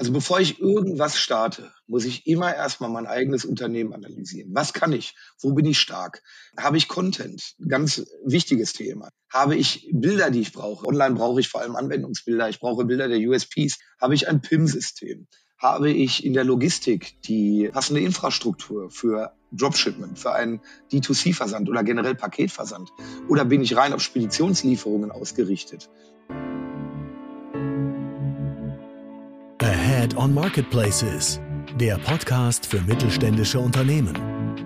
Also bevor ich irgendwas starte, muss ich immer erstmal mein eigenes Unternehmen analysieren. Was kann ich? Wo bin ich stark? Habe ich Content? Ganz wichtiges Thema. Habe ich Bilder, die ich brauche? Online brauche ich vor allem Anwendungsbilder. Ich brauche Bilder der USPs. Habe ich ein PIM-System? Habe ich in der Logistik die passende Infrastruktur für Dropshipment, für einen D2C-Versand oder generell Paketversand? Oder bin ich rein auf Speditionslieferungen ausgerichtet? Ahead on Marketplaces, der Podcast für mittelständische Unternehmen.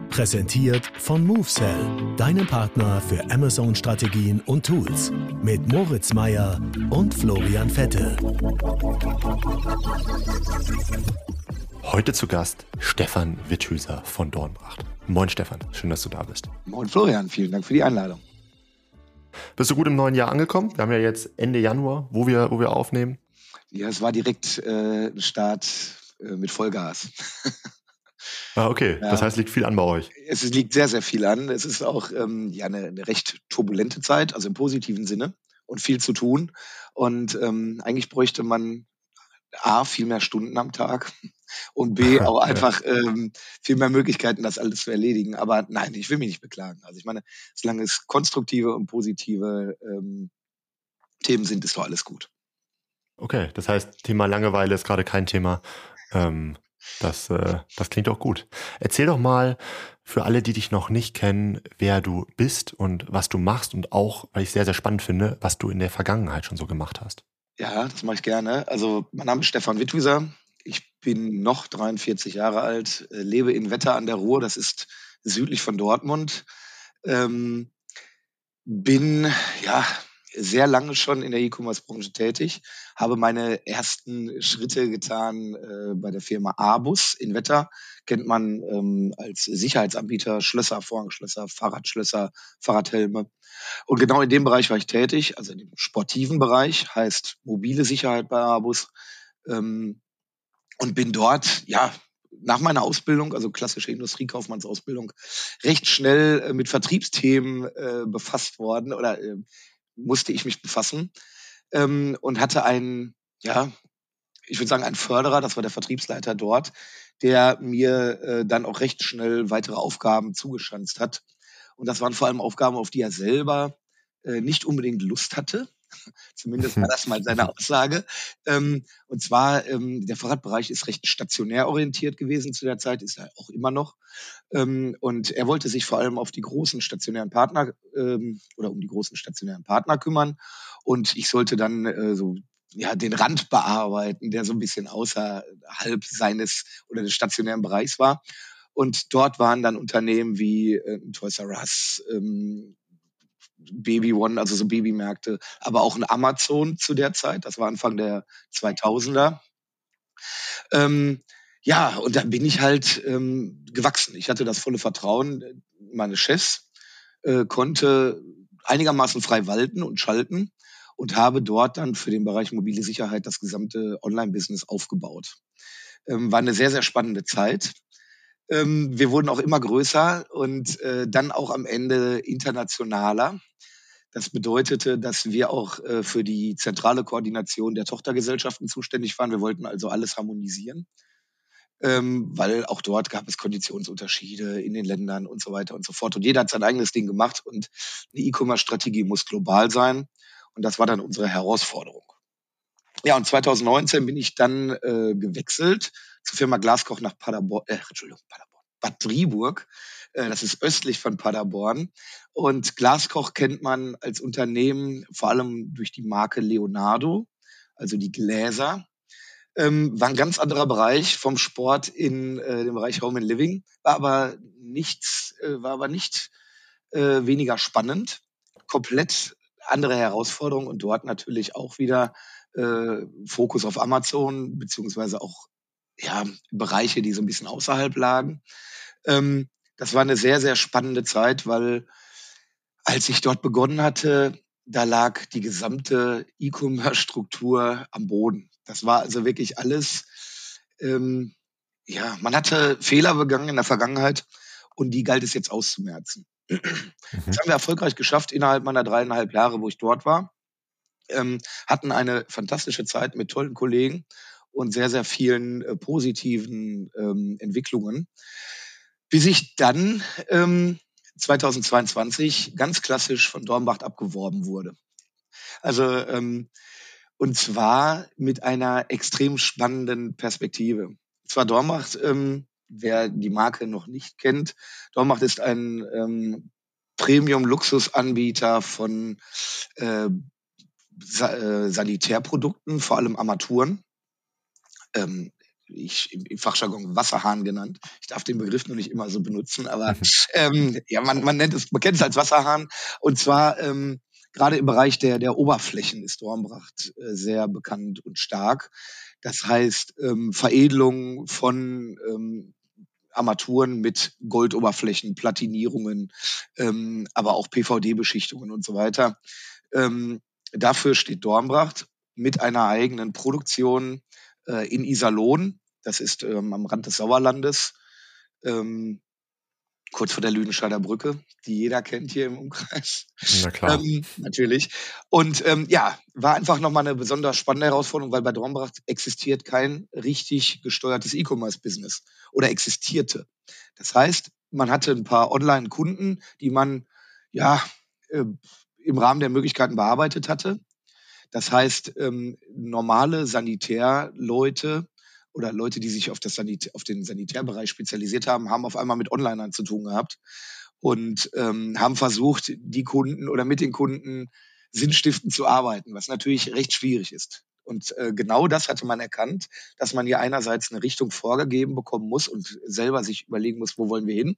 Präsentiert von MoveSell, deinem Partner für Amazon-Strategien und Tools. Mit Moritz Meyer und Florian Vettel. Heute zu Gast Stefan Witthüser von Dornbracht. Moin Stefan, schön, dass du da bist. Moin Florian, vielen Dank für die Einladung. Bist du gut im neuen Jahr angekommen? Wir haben ja jetzt Ende Januar, wo wir, wo wir aufnehmen. Ja, es war direkt äh, ein Start äh, mit Vollgas. Ah, okay. Das heißt, liegt viel an bei euch. Es liegt sehr, sehr viel an. Es ist auch ähm, ja eine, eine recht turbulente Zeit, also im positiven Sinne und viel zu tun. Und ähm, eigentlich bräuchte man A, viel mehr Stunden am Tag und B, auch einfach ähm, viel mehr Möglichkeiten, das alles zu erledigen. Aber nein, ich will mich nicht beklagen. Also ich meine, solange es konstruktive und positive ähm, Themen sind, ist doch alles gut. Okay, das heißt, Thema Langeweile ist gerade kein Thema. Ähm, das, äh, das klingt auch gut. Erzähl doch mal für alle, die dich noch nicht kennen, wer du bist und was du machst und auch, weil ich sehr, sehr spannend finde, was du in der Vergangenheit schon so gemacht hast. Ja, das mache ich gerne. Also mein Name ist Stefan Wittwieser. Ich bin noch 43 Jahre alt, äh, lebe in Wetter an der Ruhr, das ist südlich von Dortmund. Ähm, bin ja sehr lange schon in der E-Commerce-Branche tätig, habe meine ersten Schritte getan äh, bei der Firma Abus in Wetter. Kennt man ähm, als Sicherheitsanbieter Schlösser, Vorhangschlösser, Fahrradschlösser, Fahrradhelme. Und genau in dem Bereich war ich tätig, also in dem sportiven Bereich, heißt mobile Sicherheit bei Abus. Ähm, und bin dort, ja, nach meiner Ausbildung, also klassische Industriekaufmannsausbildung, recht schnell äh, mit Vertriebsthemen äh, befasst worden oder äh, musste ich mich befassen ähm, und hatte einen, ja, ich würde sagen, einen Förderer, das war der Vertriebsleiter dort, der mir äh, dann auch recht schnell weitere Aufgaben zugeschanzt hat. Und das waren vor allem Aufgaben, auf die er selber äh, nicht unbedingt Lust hatte. Zumindest war das mal seine Aussage. Ähm, und zwar, ähm, der Fahrradbereich ist recht stationär orientiert gewesen zu der Zeit, ist er auch immer noch. Ähm, und er wollte sich vor allem auf die großen stationären Partner ähm, oder um die großen stationären Partner kümmern. Und ich sollte dann äh, so ja, den Rand bearbeiten, der so ein bisschen außerhalb seines oder des stationären Bereichs war. Und dort waren dann Unternehmen wie äh, Toys R Us, ähm, Baby One, also so Babymärkte, aber auch ein Amazon zu der Zeit. Das war Anfang der 2000er. Ähm, ja, und dann bin ich halt ähm, gewachsen. Ich hatte das volle Vertrauen meines Chefs, äh, konnte einigermaßen frei walten und schalten und habe dort dann für den Bereich mobile Sicherheit das gesamte Online-Business aufgebaut. Ähm, war eine sehr, sehr spannende Zeit. Ähm, wir wurden auch immer größer und äh, dann auch am Ende internationaler. Das bedeutete, dass wir auch äh, für die zentrale Koordination der Tochtergesellschaften zuständig waren. Wir wollten also alles harmonisieren, ähm, weil auch dort gab es Konditionsunterschiede in den Ländern und so weiter und so fort. Und jeder hat sein eigenes Ding gemacht und eine E-Commerce-Strategie muss global sein. Und das war dann unsere Herausforderung. Ja, und 2019 bin ich dann äh, gewechselt zur Firma Glaskoch nach Paderborn, äh, Entschuldigung, Paderborn, Bad Driburg. Äh, das ist östlich von Paderborn. Und Glaskoch kennt man als Unternehmen vor allem durch die Marke Leonardo, also die Gläser. Ähm, war ein ganz anderer Bereich vom Sport in äh, dem Bereich Home and Living, war aber nichts, äh, war aber nicht äh, weniger spannend. Komplett andere Herausforderungen und dort natürlich auch wieder äh, Fokus auf Amazon, beziehungsweise auch ja, Bereiche, die so ein bisschen außerhalb lagen. Ähm, das war eine sehr, sehr spannende Zeit, weil als ich dort begonnen hatte, da lag die gesamte E-Commerce-Struktur am Boden. Das war also wirklich alles, ähm, ja, man hatte Fehler begangen in der Vergangenheit und die galt es jetzt auszumerzen. Mhm. Das haben wir erfolgreich geschafft innerhalb meiner dreieinhalb Jahre, wo ich dort war. Ähm, hatten eine fantastische Zeit mit tollen Kollegen und sehr, sehr vielen äh, positiven ähm, Entwicklungen, bis ich dann ähm, 2022 ganz klassisch von Dornbach abgeworben wurde. Also ähm, und zwar mit einer extrem spannenden Perspektive. Zwar Dormacht, ähm, wer die Marke noch nicht kennt, Dormacht ist ein ähm, Premium-Luxusanbieter von äh, Sa äh, Sanitärprodukten, vor allem Armaturen. Ähm, ich im, Fachjargon Wasserhahn genannt. Ich darf den Begriff nur nicht immer so benutzen, aber ähm, ja, man, man nennt es, man kennt es als Wasserhahn. Und zwar ähm, gerade im Bereich der, der Oberflächen ist Dornbracht äh, sehr bekannt und stark. Das heißt, ähm, Veredelung von ähm, Armaturen mit Goldoberflächen, Platinierungen, ähm, aber auch PVD-Beschichtungen und so weiter. Ähm, dafür steht Dornbracht mit einer eigenen Produktion äh, in Iserlohn. Das ist ähm, am Rand des Sauerlandes, ähm, kurz vor der Lüdenscheider Brücke, die jeder kennt hier im Umkreis. Na klar. Ähm, natürlich. Und ähm, ja, war einfach nochmal eine besonders spannende Herausforderung, weil bei Dornbracht existiert kein richtig gesteuertes E-Commerce-Business oder existierte. Das heißt, man hatte ein paar Online-Kunden, die man ja äh, im Rahmen der Möglichkeiten bearbeitet hatte. Das heißt, ähm, normale Sanitärleute oder Leute, die sich auf, das Sanitär, auf den Sanitärbereich spezialisiert haben, haben auf einmal mit Onlinern zu tun gehabt und ähm, haben versucht, die Kunden oder mit den Kunden sinnstiftend zu arbeiten, was natürlich recht schwierig ist. Und äh, genau das hatte man erkannt, dass man hier einerseits eine Richtung vorgegeben bekommen muss und selber sich überlegen muss, wo wollen wir hin,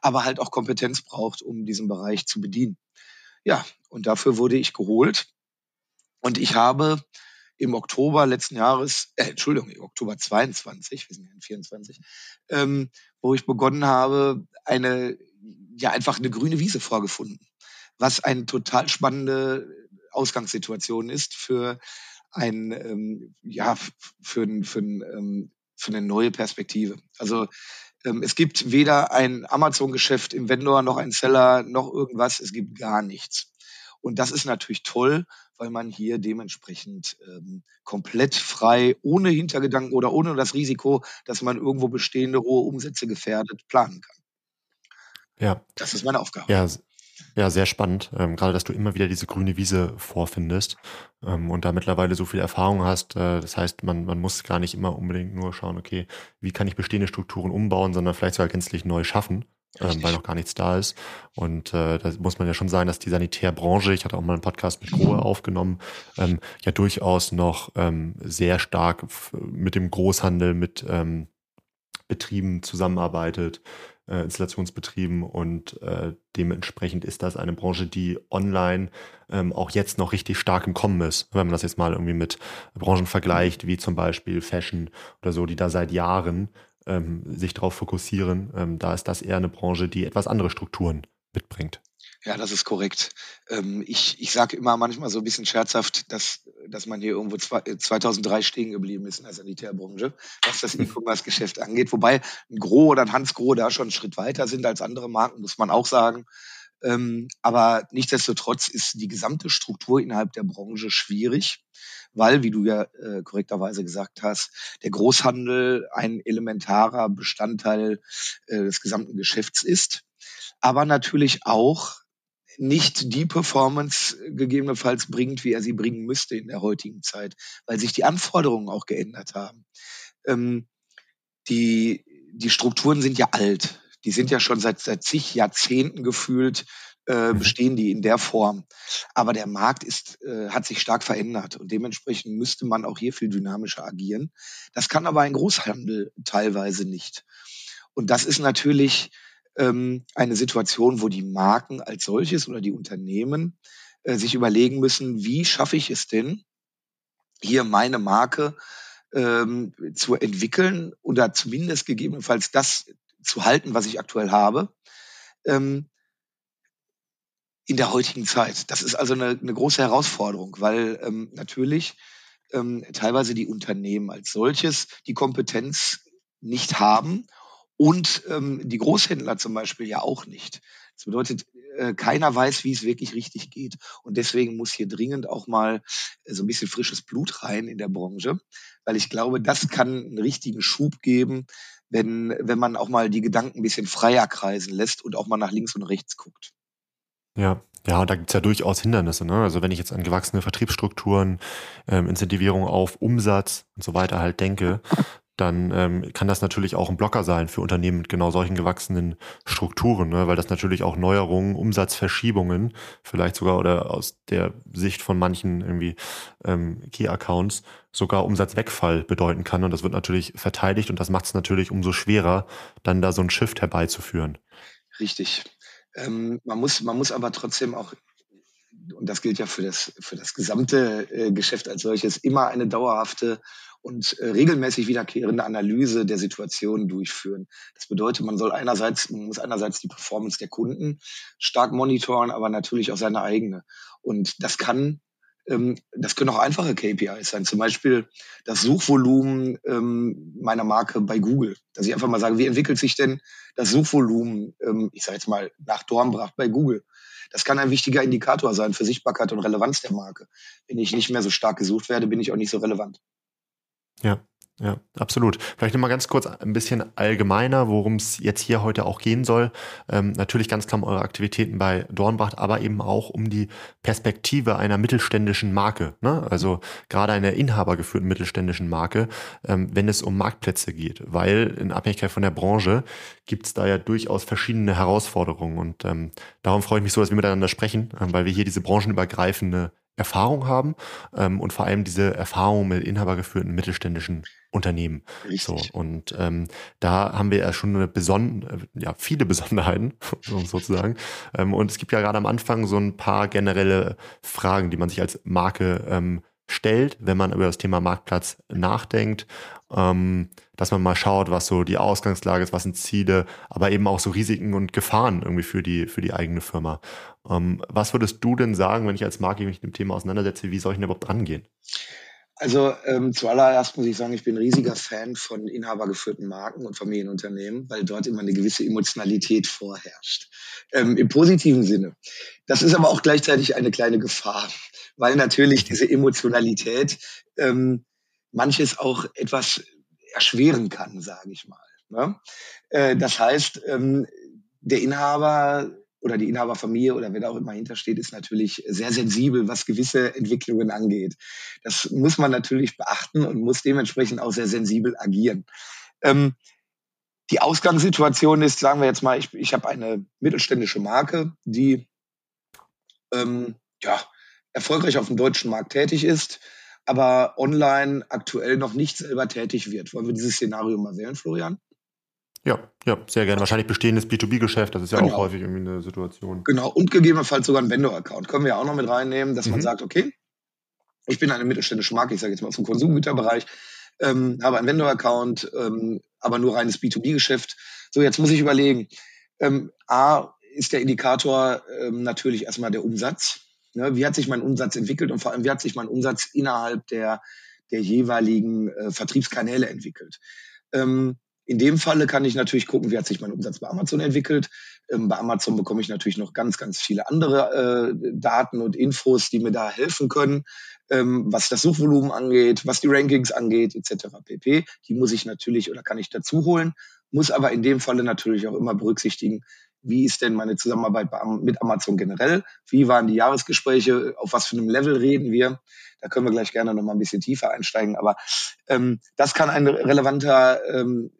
aber halt auch Kompetenz braucht, um diesen Bereich zu bedienen. Ja, und dafür wurde ich geholt und ich habe im Oktober letzten Jahres, äh, Entschuldigung, im Oktober 22, wir sind ja in 24, ähm, wo ich begonnen habe, eine, ja, einfach eine grüne Wiese vorgefunden. Was eine total spannende Ausgangssituation ist für ein, ähm, ja, für, ein, für, ein, ähm, für eine neue Perspektive. Also es gibt weder ein Amazon-Geschäft im Vendor noch ein Seller noch irgendwas. Es gibt gar nichts. Und das ist natürlich toll, weil man hier dementsprechend ähm, komplett frei, ohne Hintergedanken oder ohne das Risiko, dass man irgendwo bestehende hohe Umsätze gefährdet, planen kann. Ja. Das ist meine Aufgabe. Ja, ja, sehr spannend. Ähm, gerade, dass du immer wieder diese grüne Wiese vorfindest ähm, und da mittlerweile so viel Erfahrung hast. Äh, das heißt, man, man muss gar nicht immer unbedingt nur schauen, okay, wie kann ich bestehende Strukturen umbauen, sondern vielleicht sogar gänzlich neu schaffen ähm, weil noch gar nichts da ist. Und äh, da muss man ja schon sagen, dass die Sanitärbranche, ich hatte auch mal einen Podcast mit Grohe aufgenommen, ähm, ja durchaus noch ähm, sehr stark mit dem Großhandel, mit ähm, Betrieben zusammenarbeitet, äh, Installationsbetrieben und äh, dementsprechend ist das eine Branche, die online ähm, auch jetzt noch richtig stark im Kommen ist. Wenn man das jetzt mal irgendwie mit Branchen vergleicht, wie zum Beispiel Fashion oder so, die da seit Jahren ähm, sich darauf fokussieren. Ähm, da ist das eher eine Branche, die etwas andere Strukturen mitbringt. Ja, das ist korrekt. Ähm, ich ich sage immer manchmal so ein bisschen scherzhaft, dass, dass man hier irgendwo zwei, 2003 äh, stehen geblieben ist in der Sanitärbranche, was das E-Commerce-Geschäft angeht. Wobei ein Gro oder ein Hans Gro da schon einen Schritt weiter sind als andere Marken, muss man auch sagen. Ähm, aber nichtsdestotrotz ist die gesamte Struktur innerhalb der Branche schwierig weil, wie du ja äh, korrekterweise gesagt hast, der Großhandel ein elementarer Bestandteil äh, des gesamten Geschäfts ist, aber natürlich auch nicht die Performance gegebenenfalls bringt, wie er sie bringen müsste in der heutigen Zeit, weil sich die Anforderungen auch geändert haben. Ähm, die, die Strukturen sind ja alt. Die sind ja schon seit, seit zig Jahrzehnten gefühlt äh, mhm. bestehen die in der Form. Aber der Markt ist, äh, hat sich stark verändert und dementsprechend müsste man auch hier viel dynamischer agieren. Das kann aber ein Großhandel teilweise nicht. Und das ist natürlich ähm, eine Situation, wo die Marken als solches oder die Unternehmen äh, sich überlegen müssen, wie schaffe ich es denn, hier meine Marke ähm, zu entwickeln oder zumindest gegebenenfalls das zu halten, was ich aktuell habe. Ähm, in der heutigen Zeit. Das ist also eine, eine große Herausforderung, weil ähm, natürlich ähm, teilweise die Unternehmen als solches die Kompetenz nicht haben und ähm, die Großhändler zum Beispiel ja auch nicht. Das bedeutet, äh, keiner weiß, wie es wirklich richtig geht. Und deswegen muss hier dringend auch mal äh, so ein bisschen frisches Blut rein in der Branche, weil ich glaube, das kann einen richtigen Schub geben, wenn, wenn man auch mal die Gedanken ein bisschen freier kreisen lässt und auch mal nach links und rechts guckt. Ja, ja, da gibt's ja durchaus Hindernisse. Ne? Also wenn ich jetzt an gewachsene Vertriebsstrukturen, ähm, Incentivierung auf Umsatz und so weiter halt denke, dann ähm, kann das natürlich auch ein Blocker sein für Unternehmen mit genau solchen gewachsenen Strukturen, ne? weil das natürlich auch Neuerungen, Umsatzverschiebungen, vielleicht sogar oder aus der Sicht von manchen irgendwie ähm, Key-Accounts sogar Umsatzwegfall bedeuten kann. Und das wird natürlich verteidigt und das macht es natürlich umso schwerer, dann da so ein Shift herbeizuführen. Richtig. Ähm, man, muss, man muss aber trotzdem auch, und das gilt ja für das, für das gesamte äh, Geschäft als solches, immer eine dauerhafte und äh, regelmäßig wiederkehrende Analyse der Situation durchführen. Das bedeutet, man soll einerseits, man muss einerseits die Performance der Kunden stark monitoren, aber natürlich auch seine eigene. Und das kann ähm, das können auch einfache KPIs sein. Zum Beispiel das Suchvolumen ähm, meiner Marke bei Google. Dass ich einfach mal sage, wie entwickelt sich denn das Suchvolumen, ähm, ich sage jetzt mal, nach Dornbracht bei Google? Das kann ein wichtiger Indikator sein für Sichtbarkeit und Relevanz der Marke. Wenn ich nicht mehr so stark gesucht werde, bin ich auch nicht so relevant. Ja, ja, absolut. Vielleicht nochmal ganz kurz ein bisschen allgemeiner, worum es jetzt hier heute auch gehen soll. Ähm, natürlich ganz klar um eure Aktivitäten bei Dornbracht, aber eben auch um die Perspektive einer mittelständischen Marke. Ne? Also gerade einer inhabergeführten mittelständischen Marke, ähm, wenn es um Marktplätze geht. Weil in Abhängigkeit von der Branche gibt es da ja durchaus verschiedene Herausforderungen. Und ähm, darum freue ich mich so, dass wir miteinander sprechen, ähm, weil wir hier diese branchenübergreifende Erfahrung haben ähm, und vor allem diese Erfahrung mit inhabergeführten mittelständischen Unternehmen. Richtig. So, und ähm, da haben wir ja schon eine beson ja, viele Besonderheiten, sozusagen. Ähm, und es gibt ja gerade am Anfang so ein paar generelle Fragen, die man sich als Marke ähm, stellt, wenn man über das Thema Marktplatz nachdenkt, ähm, dass man mal schaut, was so die Ausgangslage ist, was sind Ziele, aber eben auch so Risiken und Gefahren irgendwie für die, für die eigene Firma. Ähm, was würdest du denn sagen, wenn ich als Marke mich mit dem Thema auseinandersetze, wie soll ich denn überhaupt rangehen? Also ähm, zuallererst muss ich sagen, ich bin riesiger Fan von inhabergeführten Marken und Familienunternehmen, weil dort immer eine gewisse Emotionalität vorherrscht. Ähm, Im positiven Sinne. Das ist aber auch gleichzeitig eine kleine Gefahr, weil natürlich diese Emotionalität ähm, manches auch etwas erschweren kann, sage ich mal. Ne? Äh, das heißt, ähm, der Inhaber oder die Inhaberfamilie oder wer da auch immer hintersteht, ist natürlich sehr sensibel, was gewisse Entwicklungen angeht. Das muss man natürlich beachten und muss dementsprechend auch sehr sensibel agieren. Ähm, die Ausgangssituation ist, sagen wir jetzt mal, ich, ich habe eine mittelständische Marke, die ähm, ja, erfolgreich auf dem deutschen Markt tätig ist, aber online aktuell noch nicht selber tätig wird. Wollen wir dieses Szenario mal wählen, Florian? Ja, ja, sehr gerne. Wahrscheinlich bestehendes B2B-Geschäft, das ist ja genau. auch häufig irgendwie eine Situation. Genau, und gegebenenfalls sogar ein Vendor-Account. Können wir ja auch noch mit reinnehmen, dass mhm. man sagt, okay, ich bin eine mittelständische Marke, ich sage jetzt mal zum Konsumgüterbereich, ähm, habe einen Vendor-Account, ähm, aber nur reines B2B-Geschäft. So, jetzt muss ich überlegen, ähm, A, ist der Indikator ähm, natürlich erstmal der Umsatz. Ne? Wie hat sich mein Umsatz entwickelt und vor allem, wie hat sich mein Umsatz innerhalb der, der jeweiligen äh, Vertriebskanäle entwickelt? Ähm, in dem Falle kann ich natürlich gucken, wie hat sich mein Umsatz bei Amazon entwickelt. Ähm, bei Amazon bekomme ich natürlich noch ganz, ganz viele andere äh, Daten und Infos, die mir da helfen können, ähm, was das Suchvolumen angeht, was die Rankings angeht, etc. pp. Die muss ich natürlich oder kann ich dazu holen, muss aber in dem Falle natürlich auch immer berücksichtigen, wie ist denn meine Zusammenarbeit mit Amazon generell? Wie waren die Jahresgespräche? Auf was für einem Level reden wir? Da können wir gleich gerne noch mal ein bisschen tiefer einsteigen. Aber ähm, das kann ein relevanter ähm,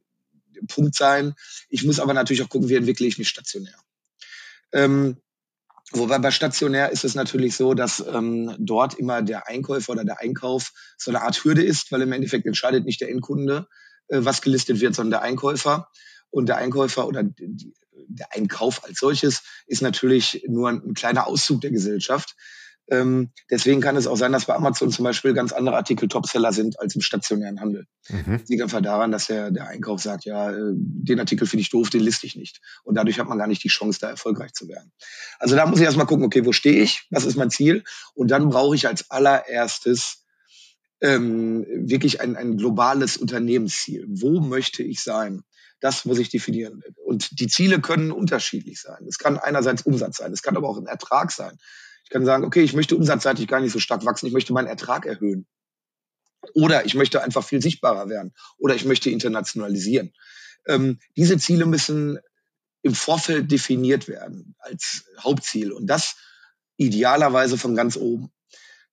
Punkt sein. Ich muss aber natürlich auch gucken, wie entwickle ich mich stationär. Ähm, Wobei bei stationär ist es natürlich so, dass ähm, dort immer der Einkäufer oder der Einkauf so eine Art Hürde ist, weil im Endeffekt entscheidet nicht der Endkunde, äh, was gelistet wird, sondern der Einkäufer. Und der Einkäufer oder die, der Einkauf als solches ist natürlich nur ein, ein kleiner Auszug der Gesellschaft. Ähm, deswegen kann es auch sein, dass bei Amazon zum Beispiel ganz andere Artikel Topseller sind als im stationären Handel. Mhm. Das liegt einfach daran, dass der, der Einkauf sagt, ja, äh, den Artikel finde ich doof, den liste ich nicht. Und dadurch hat man gar nicht die Chance, da erfolgreich zu werden. Also da muss ich erstmal gucken, okay, wo stehe ich? Was ist mein Ziel? Und dann brauche ich als allererstes ähm, wirklich ein, ein globales Unternehmensziel. Wo möchte ich sein? Das muss ich definieren. Und die Ziele können unterschiedlich sein. Es kann einerseits Umsatz sein, es kann aber auch ein Ertrag sein. Kann sagen, okay, ich möchte umsatzseitig gar nicht so stark wachsen, ich möchte meinen Ertrag erhöhen. Oder ich möchte einfach viel sichtbarer werden. Oder ich möchte internationalisieren. Ähm, diese Ziele müssen im Vorfeld definiert werden als Hauptziel. Und das idealerweise von ganz oben.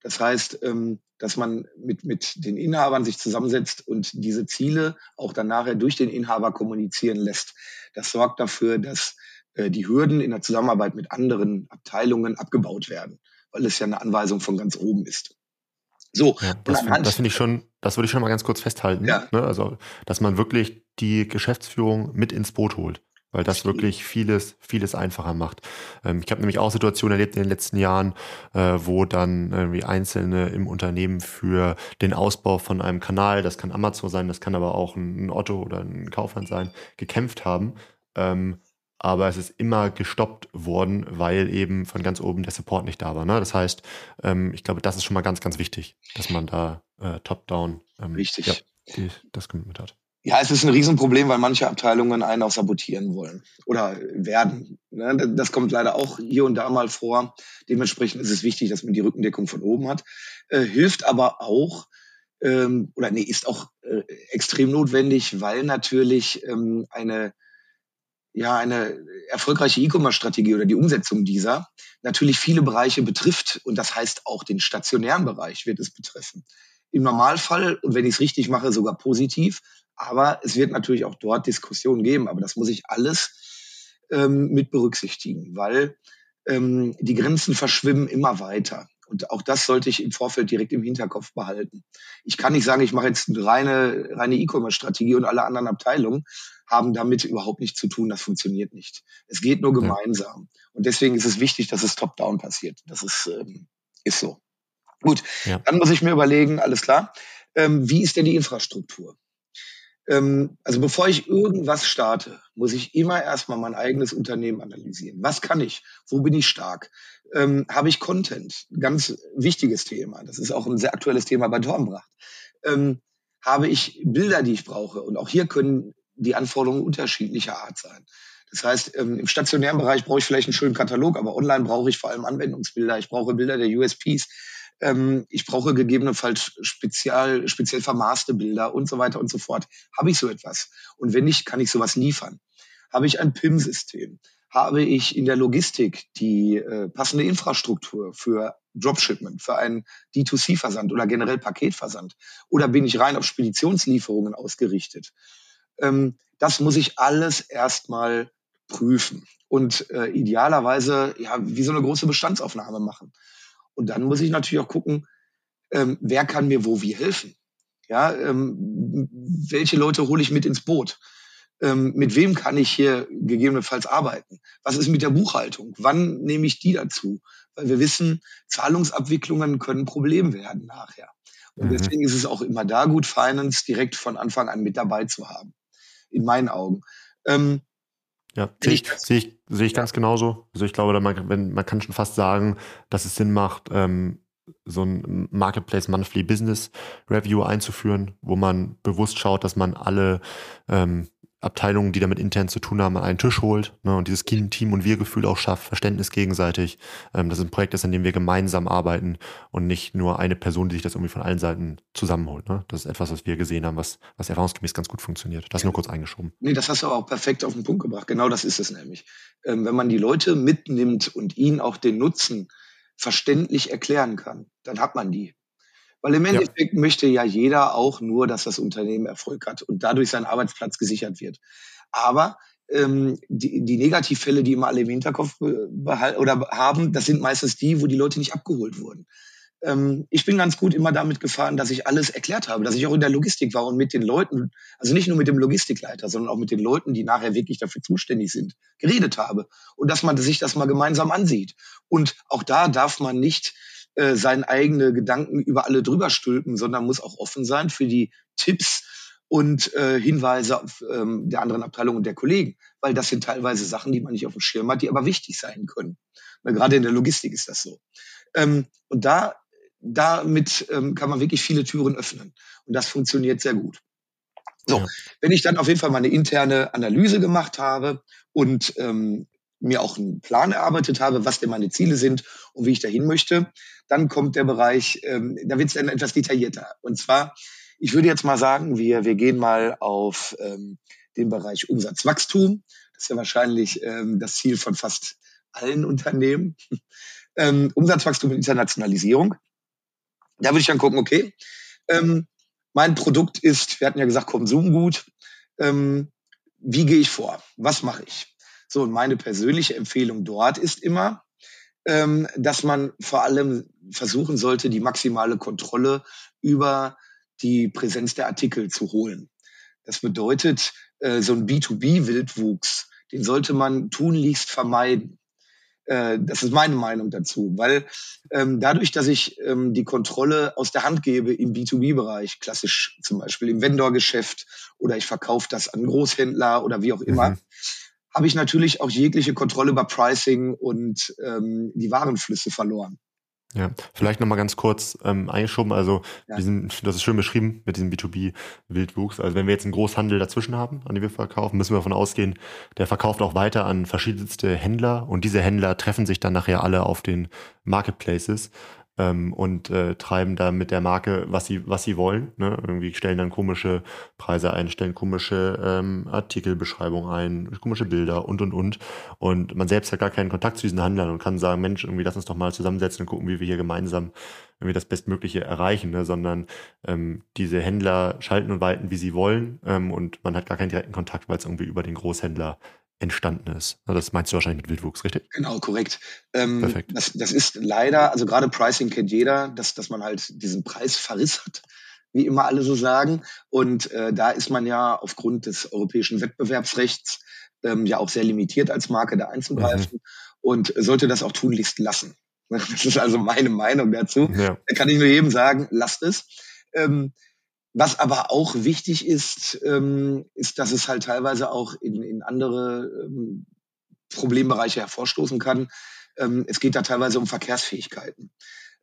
Das heißt, ähm, dass man mit, mit den Inhabern sich zusammensetzt und diese Ziele auch dann nachher durch den Inhaber kommunizieren lässt. Das sorgt dafür, dass äh, die Hürden in der Zusammenarbeit mit anderen Abteilungen abgebaut werden, weil es ja eine Anweisung von ganz oben ist. So, ja, das, das finde ich schon, das würde ich schon mal ganz kurz festhalten. Ja. Ne? Also, dass man wirklich die Geschäftsführung mit ins Boot holt weil das wirklich vieles, vieles einfacher macht. Ähm, ich habe nämlich auch Situationen erlebt in den letzten Jahren, äh, wo dann irgendwie Einzelne im Unternehmen für den Ausbau von einem Kanal, das kann Amazon sein, das kann aber auch ein Otto oder ein Kaufland sein, gekämpft haben. Ähm, aber es ist immer gestoppt worden, weil eben von ganz oben der Support nicht da war. Ne? Das heißt, ähm, ich glaube, das ist schon mal ganz, ganz wichtig, dass man da äh, top-down ähm, Richtig. Ja, die, das Commitment hat. Ja, es ist ein Riesenproblem, weil manche Abteilungen einen auch sabotieren wollen oder werden. Ne? Das kommt leider auch hier und da mal vor. Dementsprechend ist es wichtig, dass man die Rückendeckung von oben hat. Äh, hilft aber auch, ähm, oder nee, ist auch äh, extrem notwendig, weil natürlich ähm, eine ja, eine erfolgreiche E-Commerce-Strategie oder die Umsetzung dieser natürlich viele Bereiche betrifft. Und das heißt auch den stationären Bereich wird es betreffen. Im Normalfall, und wenn ich es richtig mache, sogar positiv, aber es wird natürlich auch dort Diskussionen geben, aber das muss ich alles ähm, mit berücksichtigen, weil ähm, die Grenzen verschwimmen immer weiter. Und auch das sollte ich im Vorfeld direkt im Hinterkopf behalten. Ich kann nicht sagen, ich mache jetzt eine reine, reine E-Commerce-Strategie und alle anderen Abteilungen haben damit überhaupt nichts zu tun. Das funktioniert nicht. Es geht nur gemeinsam. Und deswegen ist es wichtig, dass es top-down passiert. Das ist, ähm, ist so. Gut, ja. dann muss ich mir überlegen, alles klar, ähm, wie ist denn die Infrastruktur? Ähm, also bevor ich irgendwas starte, muss ich immer erstmal mein eigenes Unternehmen analysieren. Was kann ich? Wo bin ich stark? Ähm, Habe ich Content? Ganz wichtiges Thema. Das ist auch ein sehr aktuelles Thema bei Dornbracht. Ähm, habe ich Bilder, die ich brauche? Und auch hier können die Anforderungen unterschiedlicher Art sein. Das heißt, ähm, im stationären Bereich brauche ich vielleicht einen schönen Katalog, aber online brauche ich vor allem Anwendungsbilder. Ich brauche Bilder der USPs. Ähm, ich brauche gegebenenfalls spezial, speziell vermaßte Bilder und so weiter und so fort. Habe ich so etwas? Und wenn nicht, kann ich sowas liefern? Habe ich ein PIM-System? Habe ich in der Logistik die äh, passende Infrastruktur für Dropshipment, für einen D2C-Versand oder generell Paketversand? Oder bin ich rein auf Speditionslieferungen ausgerichtet? Ähm, das muss ich alles erstmal prüfen und äh, idealerweise ja wie so eine große Bestandsaufnahme machen. Und dann muss ich natürlich auch gucken, ähm, wer kann mir wo wie helfen. Ja, ähm, welche Leute hole ich mit ins Boot? Ähm, mit wem kann ich hier gegebenenfalls arbeiten? Was ist mit der Buchhaltung? Wann nehme ich die dazu? Weil wir wissen, Zahlungsabwicklungen können ein Problem werden nachher. Und mhm. deswegen ist es auch immer da gut, Finance direkt von Anfang an mit dabei zu haben. In meinen Augen. Ähm, ja, sehe ich, sehe ich, sehe ich ganz genauso. Also ich glaube, man, wenn, man kann schon fast sagen, dass es Sinn macht, ähm, so ein Marketplace Monthly Business Review einzuführen, wo man bewusst schaut, dass man alle ähm, Abteilungen, die damit intern zu tun haben, an einen Tisch holt ne, und dieses Team- und Wir-Gefühl auch schafft, Verständnis gegenseitig. Ähm, das ist ein Projekt, das, an dem wir gemeinsam arbeiten und nicht nur eine Person, die sich das irgendwie von allen Seiten zusammenholt. Ne? Das ist etwas, was wir gesehen haben, was, was erfahrungsgemäß ganz gut funktioniert. Das nur kurz eingeschoben. Nee, das hast du auch perfekt auf den Punkt gebracht. Genau das ist es nämlich. Ähm, wenn man die Leute mitnimmt und ihnen auch den Nutzen verständlich erklären kann, dann hat man die. Weil im Endeffekt ja. möchte ja jeder auch nur, dass das Unternehmen Erfolg hat und dadurch sein Arbeitsplatz gesichert wird. Aber ähm, die, die Negativfälle, die immer alle im Hinterkopf behalten oder haben, das sind meistens die, wo die Leute nicht abgeholt wurden. Ähm, ich bin ganz gut immer damit gefahren, dass ich alles erklärt habe, dass ich auch in der Logistik war und mit den Leuten, also nicht nur mit dem Logistikleiter, sondern auch mit den Leuten, die nachher wirklich dafür zuständig sind, geredet habe und dass man sich das mal gemeinsam ansieht. Und auch da darf man nicht äh, seine eigene Gedanken über alle drüber stülpen, sondern muss auch offen sein für die Tipps und äh, Hinweise auf, ähm, der anderen Abteilung und der Kollegen, weil das sind teilweise Sachen, die man nicht auf dem Schirm hat, die aber wichtig sein können. Weil gerade in der Logistik ist das so. Ähm, und da damit ähm, kann man wirklich viele Türen öffnen. Und das funktioniert sehr gut. So, ja. wenn ich dann auf jeden Fall meine interne Analyse gemacht habe und ähm, mir auch einen Plan erarbeitet habe, was denn meine Ziele sind und wie ich dahin möchte, dann kommt der Bereich, ähm, da wird es dann etwas detaillierter. Und zwar, ich würde jetzt mal sagen, wir, wir gehen mal auf ähm, den Bereich Umsatzwachstum. Das ist ja wahrscheinlich ähm, das Ziel von fast allen Unternehmen. ähm, Umsatzwachstum und Internationalisierung. Da würde ich dann gucken, okay, ähm, mein Produkt ist, wir hatten ja gesagt, Konsumgut. Ähm, wie gehe ich vor? Was mache ich? So, und meine persönliche Empfehlung dort ist immer, ähm, dass man vor allem versuchen sollte, die maximale Kontrolle über die Präsenz der Artikel zu holen. Das bedeutet, äh, so ein B2B-Wildwuchs, den sollte man tunlichst vermeiden. Äh, das ist meine Meinung dazu, weil ähm, dadurch, dass ich ähm, die Kontrolle aus der Hand gebe im B2B-Bereich, klassisch zum Beispiel im Vendor-Geschäft oder ich verkaufe das an Großhändler oder wie auch immer, mhm. Habe ich natürlich auch jegliche Kontrolle über Pricing und ähm, die Warenflüsse verloren. Ja, vielleicht nochmal ganz kurz ähm, eingeschoben, also ja. diesen, das ist schön beschrieben mit diesem B2B-Wildwuchs. Also wenn wir jetzt einen Großhandel dazwischen haben, an dem wir verkaufen, müssen wir davon ausgehen, der verkauft auch weiter an verschiedenste Händler und diese Händler treffen sich dann nachher alle auf den Marketplaces ähm, und äh, treiben da mit der Marke, was sie, was sie wollen. Ne? Irgendwie stellen dann komische Preise ein, stellen komische ähm, Artikelbeschreibungen ein, komische Bilder und und und. Und man selbst hat gar keinen Kontakt zu diesen Handlern und kann sagen, Mensch, irgendwie lass uns doch mal zusammensetzen und gucken, wie wir hier gemeinsam irgendwie das Bestmögliche erreichen, ne? sondern ähm, diese Händler schalten und walten, wie sie wollen ähm, und man hat gar keinen direkten Kontakt, weil es irgendwie über den Großhändler entstanden ist. Das meinst du wahrscheinlich mit Wildwuchs, richtig? Genau, korrekt. Ähm, Perfekt. Das, das ist leider, also gerade Pricing kennt jeder, dass, dass man halt diesen Preisverriss hat, wie immer alle so sagen. Und äh, da ist man ja aufgrund des europäischen Wettbewerbsrechts ähm, ja auch sehr limitiert als Marke da einzugreifen mhm. und sollte das auch tunlichst lassen. Das ist also meine Meinung dazu. Ja. Da kann ich nur jedem sagen, lasst es. Ähm, was aber auch wichtig ist, ähm, ist, dass es halt teilweise auch in, in andere ähm, Problembereiche hervorstoßen kann. Ähm, es geht da teilweise um Verkehrsfähigkeiten.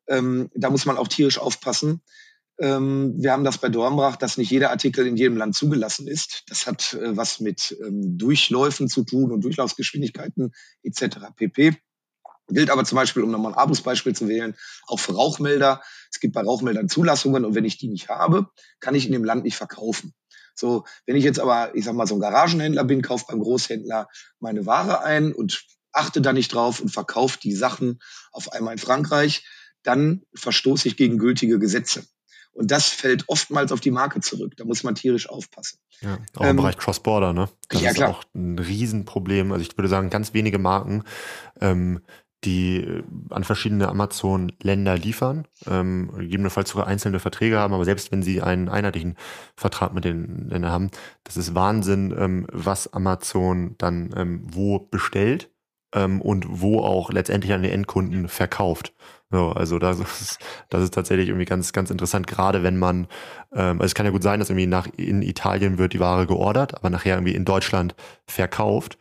Ähm, da muss man auch tierisch aufpassen. Ähm, wir haben das bei Dornbrach, dass nicht jeder Artikel in jedem Land zugelassen ist. Das hat äh, was mit ähm, Durchläufen zu tun und Durchlaufsgeschwindigkeiten etc. pp. Gilt aber zum Beispiel, um nochmal ein Abus-Beispiel zu wählen, auch für Rauchmelder. Es gibt bei Rauchmeldern Zulassungen und wenn ich die nicht habe, kann ich in dem Land nicht verkaufen. So, wenn ich jetzt aber, ich sag mal, so ein Garagenhändler bin, kaufe beim Großhändler meine Ware ein und achte da nicht drauf und verkaufe die Sachen auf einmal in Frankreich, dann verstoße ich gegen gültige Gesetze. Und das fällt oftmals auf die Marke zurück. Da muss man tierisch aufpassen. Ja, auch im ähm, Bereich Cross-Border, ne? Das ja, ist klar. auch ein Riesenproblem. Also ich würde sagen, ganz wenige Marken ähm, die äh, an verschiedene Amazon-Länder liefern, ähm, gegebenenfalls sogar einzelne Verträge haben, aber selbst wenn sie einen einheitlichen Vertrag mit den Ländern haben, das ist Wahnsinn, ähm, was Amazon dann ähm, wo bestellt ähm, und wo auch letztendlich an die Endkunden verkauft. So, also das ist, das ist tatsächlich irgendwie ganz, ganz interessant, gerade wenn man, ähm, also es kann ja gut sein, dass irgendwie nach in Italien wird die Ware geordert, aber nachher irgendwie in Deutschland verkauft.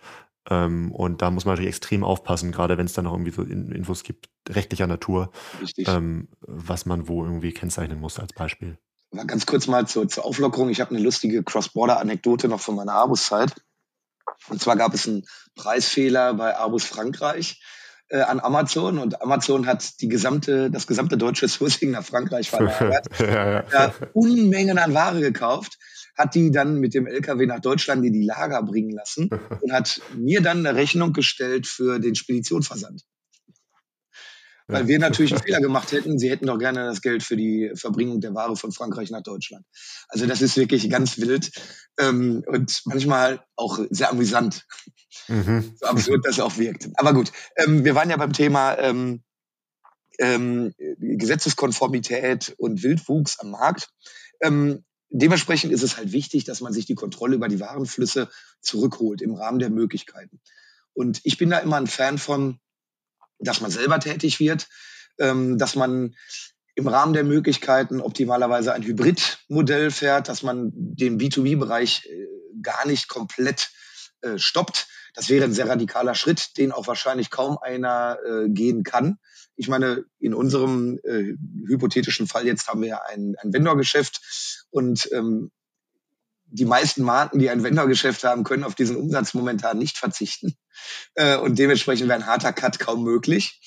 Ähm, und da muss man natürlich extrem aufpassen, gerade wenn es dann noch irgendwie so Infos gibt, rechtlicher Natur, ähm, was man wo irgendwie kennzeichnen muss als Beispiel. Aber ganz kurz mal zur, zur Auflockerung. Ich habe eine lustige Cross-Border-Anekdote noch von meiner Abus-Zeit. Und zwar gab es einen Preisfehler bei Abus Frankreich äh, an Amazon und Amazon hat die gesamte, das gesamte deutsche Sourcing nach Frankreich verlagert. ja, ja. Unmengen an Ware gekauft hat die dann mit dem LKW nach Deutschland in die Lager bringen lassen und hat mir dann eine Rechnung gestellt für den Speditionsversand. Weil wir natürlich einen Fehler gemacht hätten. Sie hätten doch gerne das Geld für die Verbringung der Ware von Frankreich nach Deutschland. Also das ist wirklich ganz wild ähm, und manchmal auch sehr amüsant. Mhm. So absurd das auch wirkt. Aber gut, ähm, wir waren ja beim Thema ähm, ähm, Gesetzeskonformität und Wildwuchs am Markt. Ähm, dementsprechend ist es halt wichtig, dass man sich die Kontrolle über die Warenflüsse zurückholt im Rahmen der Möglichkeiten. Und ich bin da immer ein Fan von, dass man selber tätig wird, ähm, dass man im Rahmen der Möglichkeiten optimalerweise ein Hybridmodell fährt, dass man den B2B-Bereich äh, gar nicht komplett äh, stoppt. Das wäre ein sehr radikaler Schritt, den auch wahrscheinlich kaum einer äh, gehen kann. Ich meine, in unserem äh, hypothetischen Fall jetzt haben wir ja ein, ein Vendor-Geschäft und ähm, die meisten Marken, die ein Vendorgeschäft haben, können auf diesen Umsatz momentan nicht verzichten. Äh, und dementsprechend wäre ein harter Cut kaum möglich.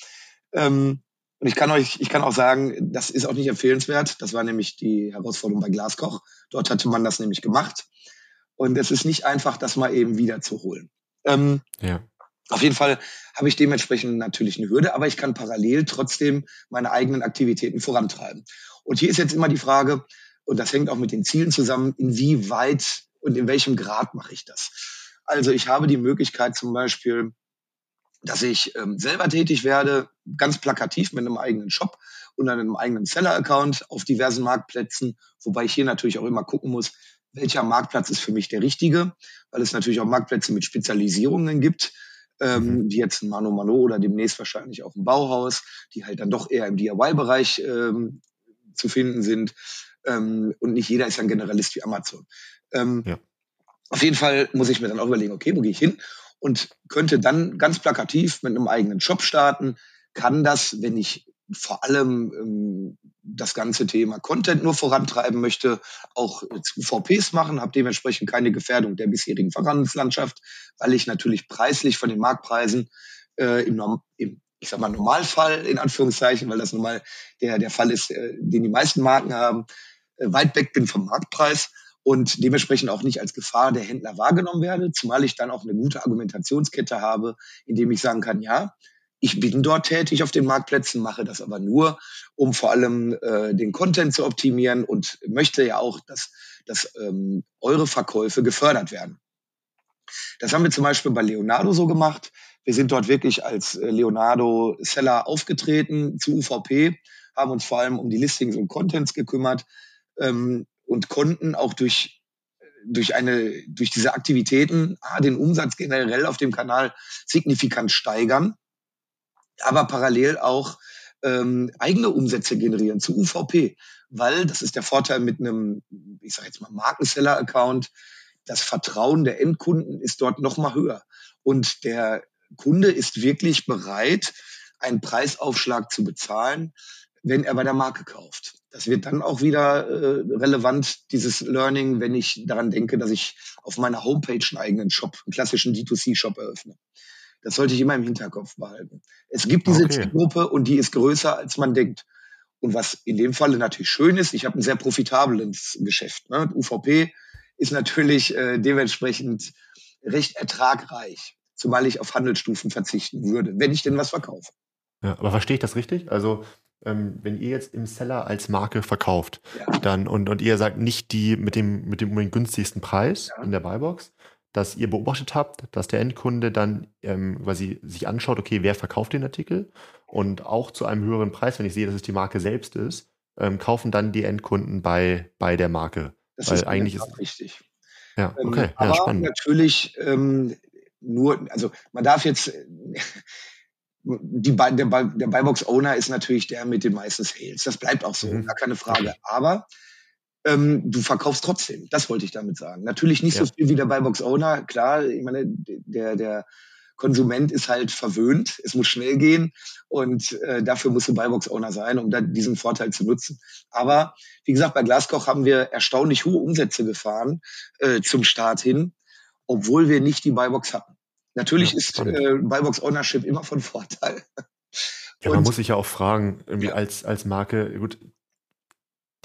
Ähm, und ich kann euch, ich kann auch sagen, das ist auch nicht empfehlenswert. Das war nämlich die Herausforderung bei Glaskoch. Dort hatte man das nämlich gemacht. Und es ist nicht einfach, das mal eben wieder zu holen. Ähm, ja. Auf jeden Fall habe ich dementsprechend natürlich eine Hürde, aber ich kann parallel trotzdem meine eigenen Aktivitäten vorantreiben. Und hier ist jetzt immer die Frage, und das hängt auch mit den Zielen zusammen, inwieweit und in welchem Grad mache ich das? Also ich habe die Möglichkeit zum Beispiel, dass ich ähm, selber tätig werde, ganz plakativ mit einem eigenen Shop und einem eigenen Seller-Account auf diversen Marktplätzen, wobei ich hier natürlich auch immer gucken muss, welcher Marktplatz ist für mich der richtige, weil es natürlich auch Marktplätze mit Spezialisierungen gibt, ähm, mhm. wie jetzt ein Mano Mano oder demnächst wahrscheinlich auch ein Bauhaus, die halt dann doch eher im DIY-Bereich ähm, zu finden sind. Ähm, und nicht jeder ist ein Generalist wie Amazon. Ähm, ja. Auf jeden Fall muss ich mir dann auch überlegen, okay, wo gehe ich hin? Und könnte dann ganz plakativ mit einem eigenen Shop starten, kann das, wenn ich vor allem ähm, das ganze Thema Content nur vorantreiben möchte, auch zu VPs machen, habe dementsprechend keine Gefährdung der bisherigen Verhandlungslandschaft, weil ich natürlich preislich von den Marktpreisen äh, im, im ich sag mal, Normalfall, in Anführungszeichen, weil das nun mal der, der Fall ist, äh, den die meisten Marken haben, äh, weit weg bin vom Marktpreis und dementsprechend auch nicht als Gefahr der Händler wahrgenommen werde, zumal ich dann auch eine gute Argumentationskette habe, indem ich sagen kann, ja, ich bin dort tätig auf den Marktplätzen, mache das aber nur, um vor allem äh, den Content zu optimieren und möchte ja auch, dass, dass ähm, eure Verkäufe gefördert werden. Das haben wir zum Beispiel bei Leonardo so gemacht. Wir sind dort wirklich als äh, Leonardo-Seller aufgetreten zu UVP, haben uns vor allem um die Listings und Contents gekümmert ähm, und konnten auch durch durch eine durch diese Aktivitäten ah, den Umsatz generell auf dem Kanal signifikant steigern, aber parallel auch ähm, eigene Umsätze generieren zu UVP, weil das ist der Vorteil mit einem, ich sage jetzt mal Markenseller-Account, das Vertrauen der Endkunden ist dort noch mal höher. Und der Kunde ist wirklich bereit, einen Preisaufschlag zu bezahlen, wenn er bei der Marke kauft. Das wird dann auch wieder äh, relevant, dieses Learning, wenn ich daran denke, dass ich auf meiner Homepage einen eigenen Shop, einen klassischen D2C-Shop eröffne. Das sollte ich immer im Hinterkopf behalten. Es gibt diese okay. Zielgruppe und die ist größer, als man denkt. Und was in dem Falle natürlich schön ist, ich habe ein sehr profitables Geschäft. Ne? UVP ist natürlich äh, dementsprechend recht ertragreich zumal ich auf Handelsstufen verzichten würde, wenn ich denn was verkaufe. Ja, aber verstehe ich das richtig? Also ähm, wenn ihr jetzt im Seller als Marke verkauft, ja. dann und, und ihr sagt nicht die mit dem mit dem, dem günstigsten Preis ja. in der Buybox, dass ihr beobachtet habt, dass der Endkunde dann ähm, quasi sich anschaut, okay, wer verkauft den Artikel und auch zu einem höheren Preis, wenn ich sehe, dass es die Marke selbst ist, ähm, kaufen dann die Endkunden bei, bei der Marke. Das Weil ist eigentlich ist, richtig. Ja, ähm, okay. aber ja, spannend. natürlich ähm, nur, also man darf jetzt, die, der, der Buybox-Owner ist natürlich der mit den meisten Sales. Das bleibt auch so, mhm. gar keine Frage. Aber ähm, du verkaufst trotzdem. Das wollte ich damit sagen. Natürlich nicht ja. so viel wie der Buybox-Owner. Klar, ich meine, der, der Konsument ist halt verwöhnt. Es muss schnell gehen und äh, dafür musst du Buybox-Owner sein, um dann diesen Vorteil zu nutzen. Aber wie gesagt, bei Glaskoch haben wir erstaunlich hohe Umsätze gefahren äh, zum Start hin obwohl wir nicht die Buybox hatten. Natürlich ja, ist äh, Buybox Ownership immer von Vorteil. Ja, man muss sich ja auch fragen, irgendwie ja. als, als Marke, gut,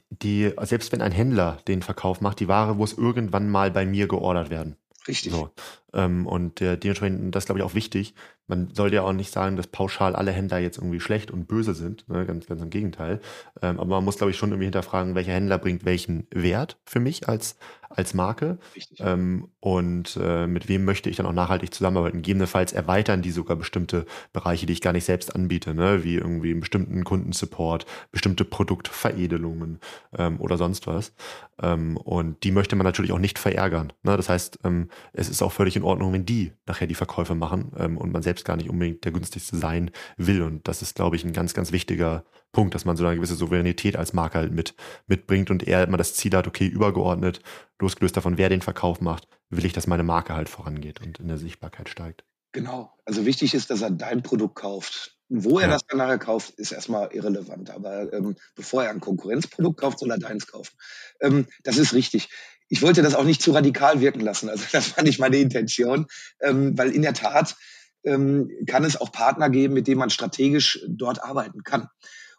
die, selbst wenn ein Händler den Verkauf macht, die Ware muss irgendwann mal bei mir geordert werden. Richtig. So. Ähm, und äh, dementsprechend, das glaube ich auch wichtig. Man sollte ja auch nicht sagen, dass pauschal alle Händler jetzt irgendwie schlecht und böse sind. Ne? Ganz, ganz im Gegenteil. Ähm, aber man muss, glaube ich, schon irgendwie hinterfragen, welcher Händler bringt welchen Wert für mich als, als Marke. Ähm, und äh, mit wem möchte ich dann auch nachhaltig zusammenarbeiten. Gegebenenfalls erweitern die sogar bestimmte Bereiche, die ich gar nicht selbst anbiete, ne? wie irgendwie einen bestimmten Kundensupport, bestimmte Produktveredelungen ähm, oder sonst was. Ähm, und die möchte man natürlich auch nicht verärgern. Ne? Das heißt, ähm, es ist auch völlig in Ordnung, wenn die nachher die Verkäufe machen ähm, und man selbst selbst gar nicht unbedingt der günstigste sein will. Und das ist, glaube ich, ein ganz, ganz wichtiger Punkt, dass man so eine gewisse Souveränität als Marke halt mit, mitbringt und eher immer das Ziel hat, okay, übergeordnet, losgelöst davon, wer den Verkauf macht, will ich, dass meine Marke halt vorangeht und in der Sichtbarkeit steigt. Genau. Also wichtig ist, dass er dein Produkt kauft. Wo er ja. das dann nachher kauft, ist erstmal irrelevant. Aber ähm, bevor er ein Konkurrenzprodukt kauft, soll er deins kaufen. Ähm, das ist richtig ich wollte das auch nicht zu radikal wirken lassen. Also das war nicht meine Intention, ähm, weil in der Tat ähm, kann es auch Partner geben, mit denen man strategisch dort arbeiten kann.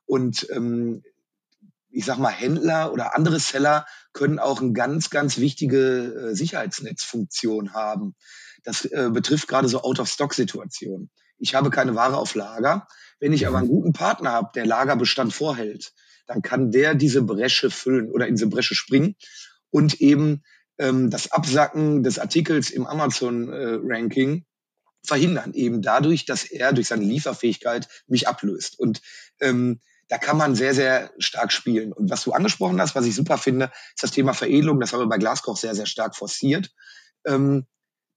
Und ähm, ich sag mal, Händler oder andere Seller können auch eine ganz, ganz wichtige äh, Sicherheitsnetzfunktion haben. Das äh, betrifft gerade so Out-of-Stock-Situationen. Ich habe keine Ware auf Lager. Wenn ich aber einen guten Partner habe, der Lagerbestand vorhält, dann kann der diese Bresche füllen oder in diese Bresche springen und eben ähm, das Absacken des Artikels im Amazon-Ranking äh, verhindern, eben dadurch, dass er durch seine Lieferfähigkeit mich ablöst. Und ähm, da kann man sehr, sehr stark spielen. Und was du angesprochen hast, was ich super finde, ist das Thema Veredelung. Das haben wir bei Glaskoch sehr, sehr stark forciert. Ähm,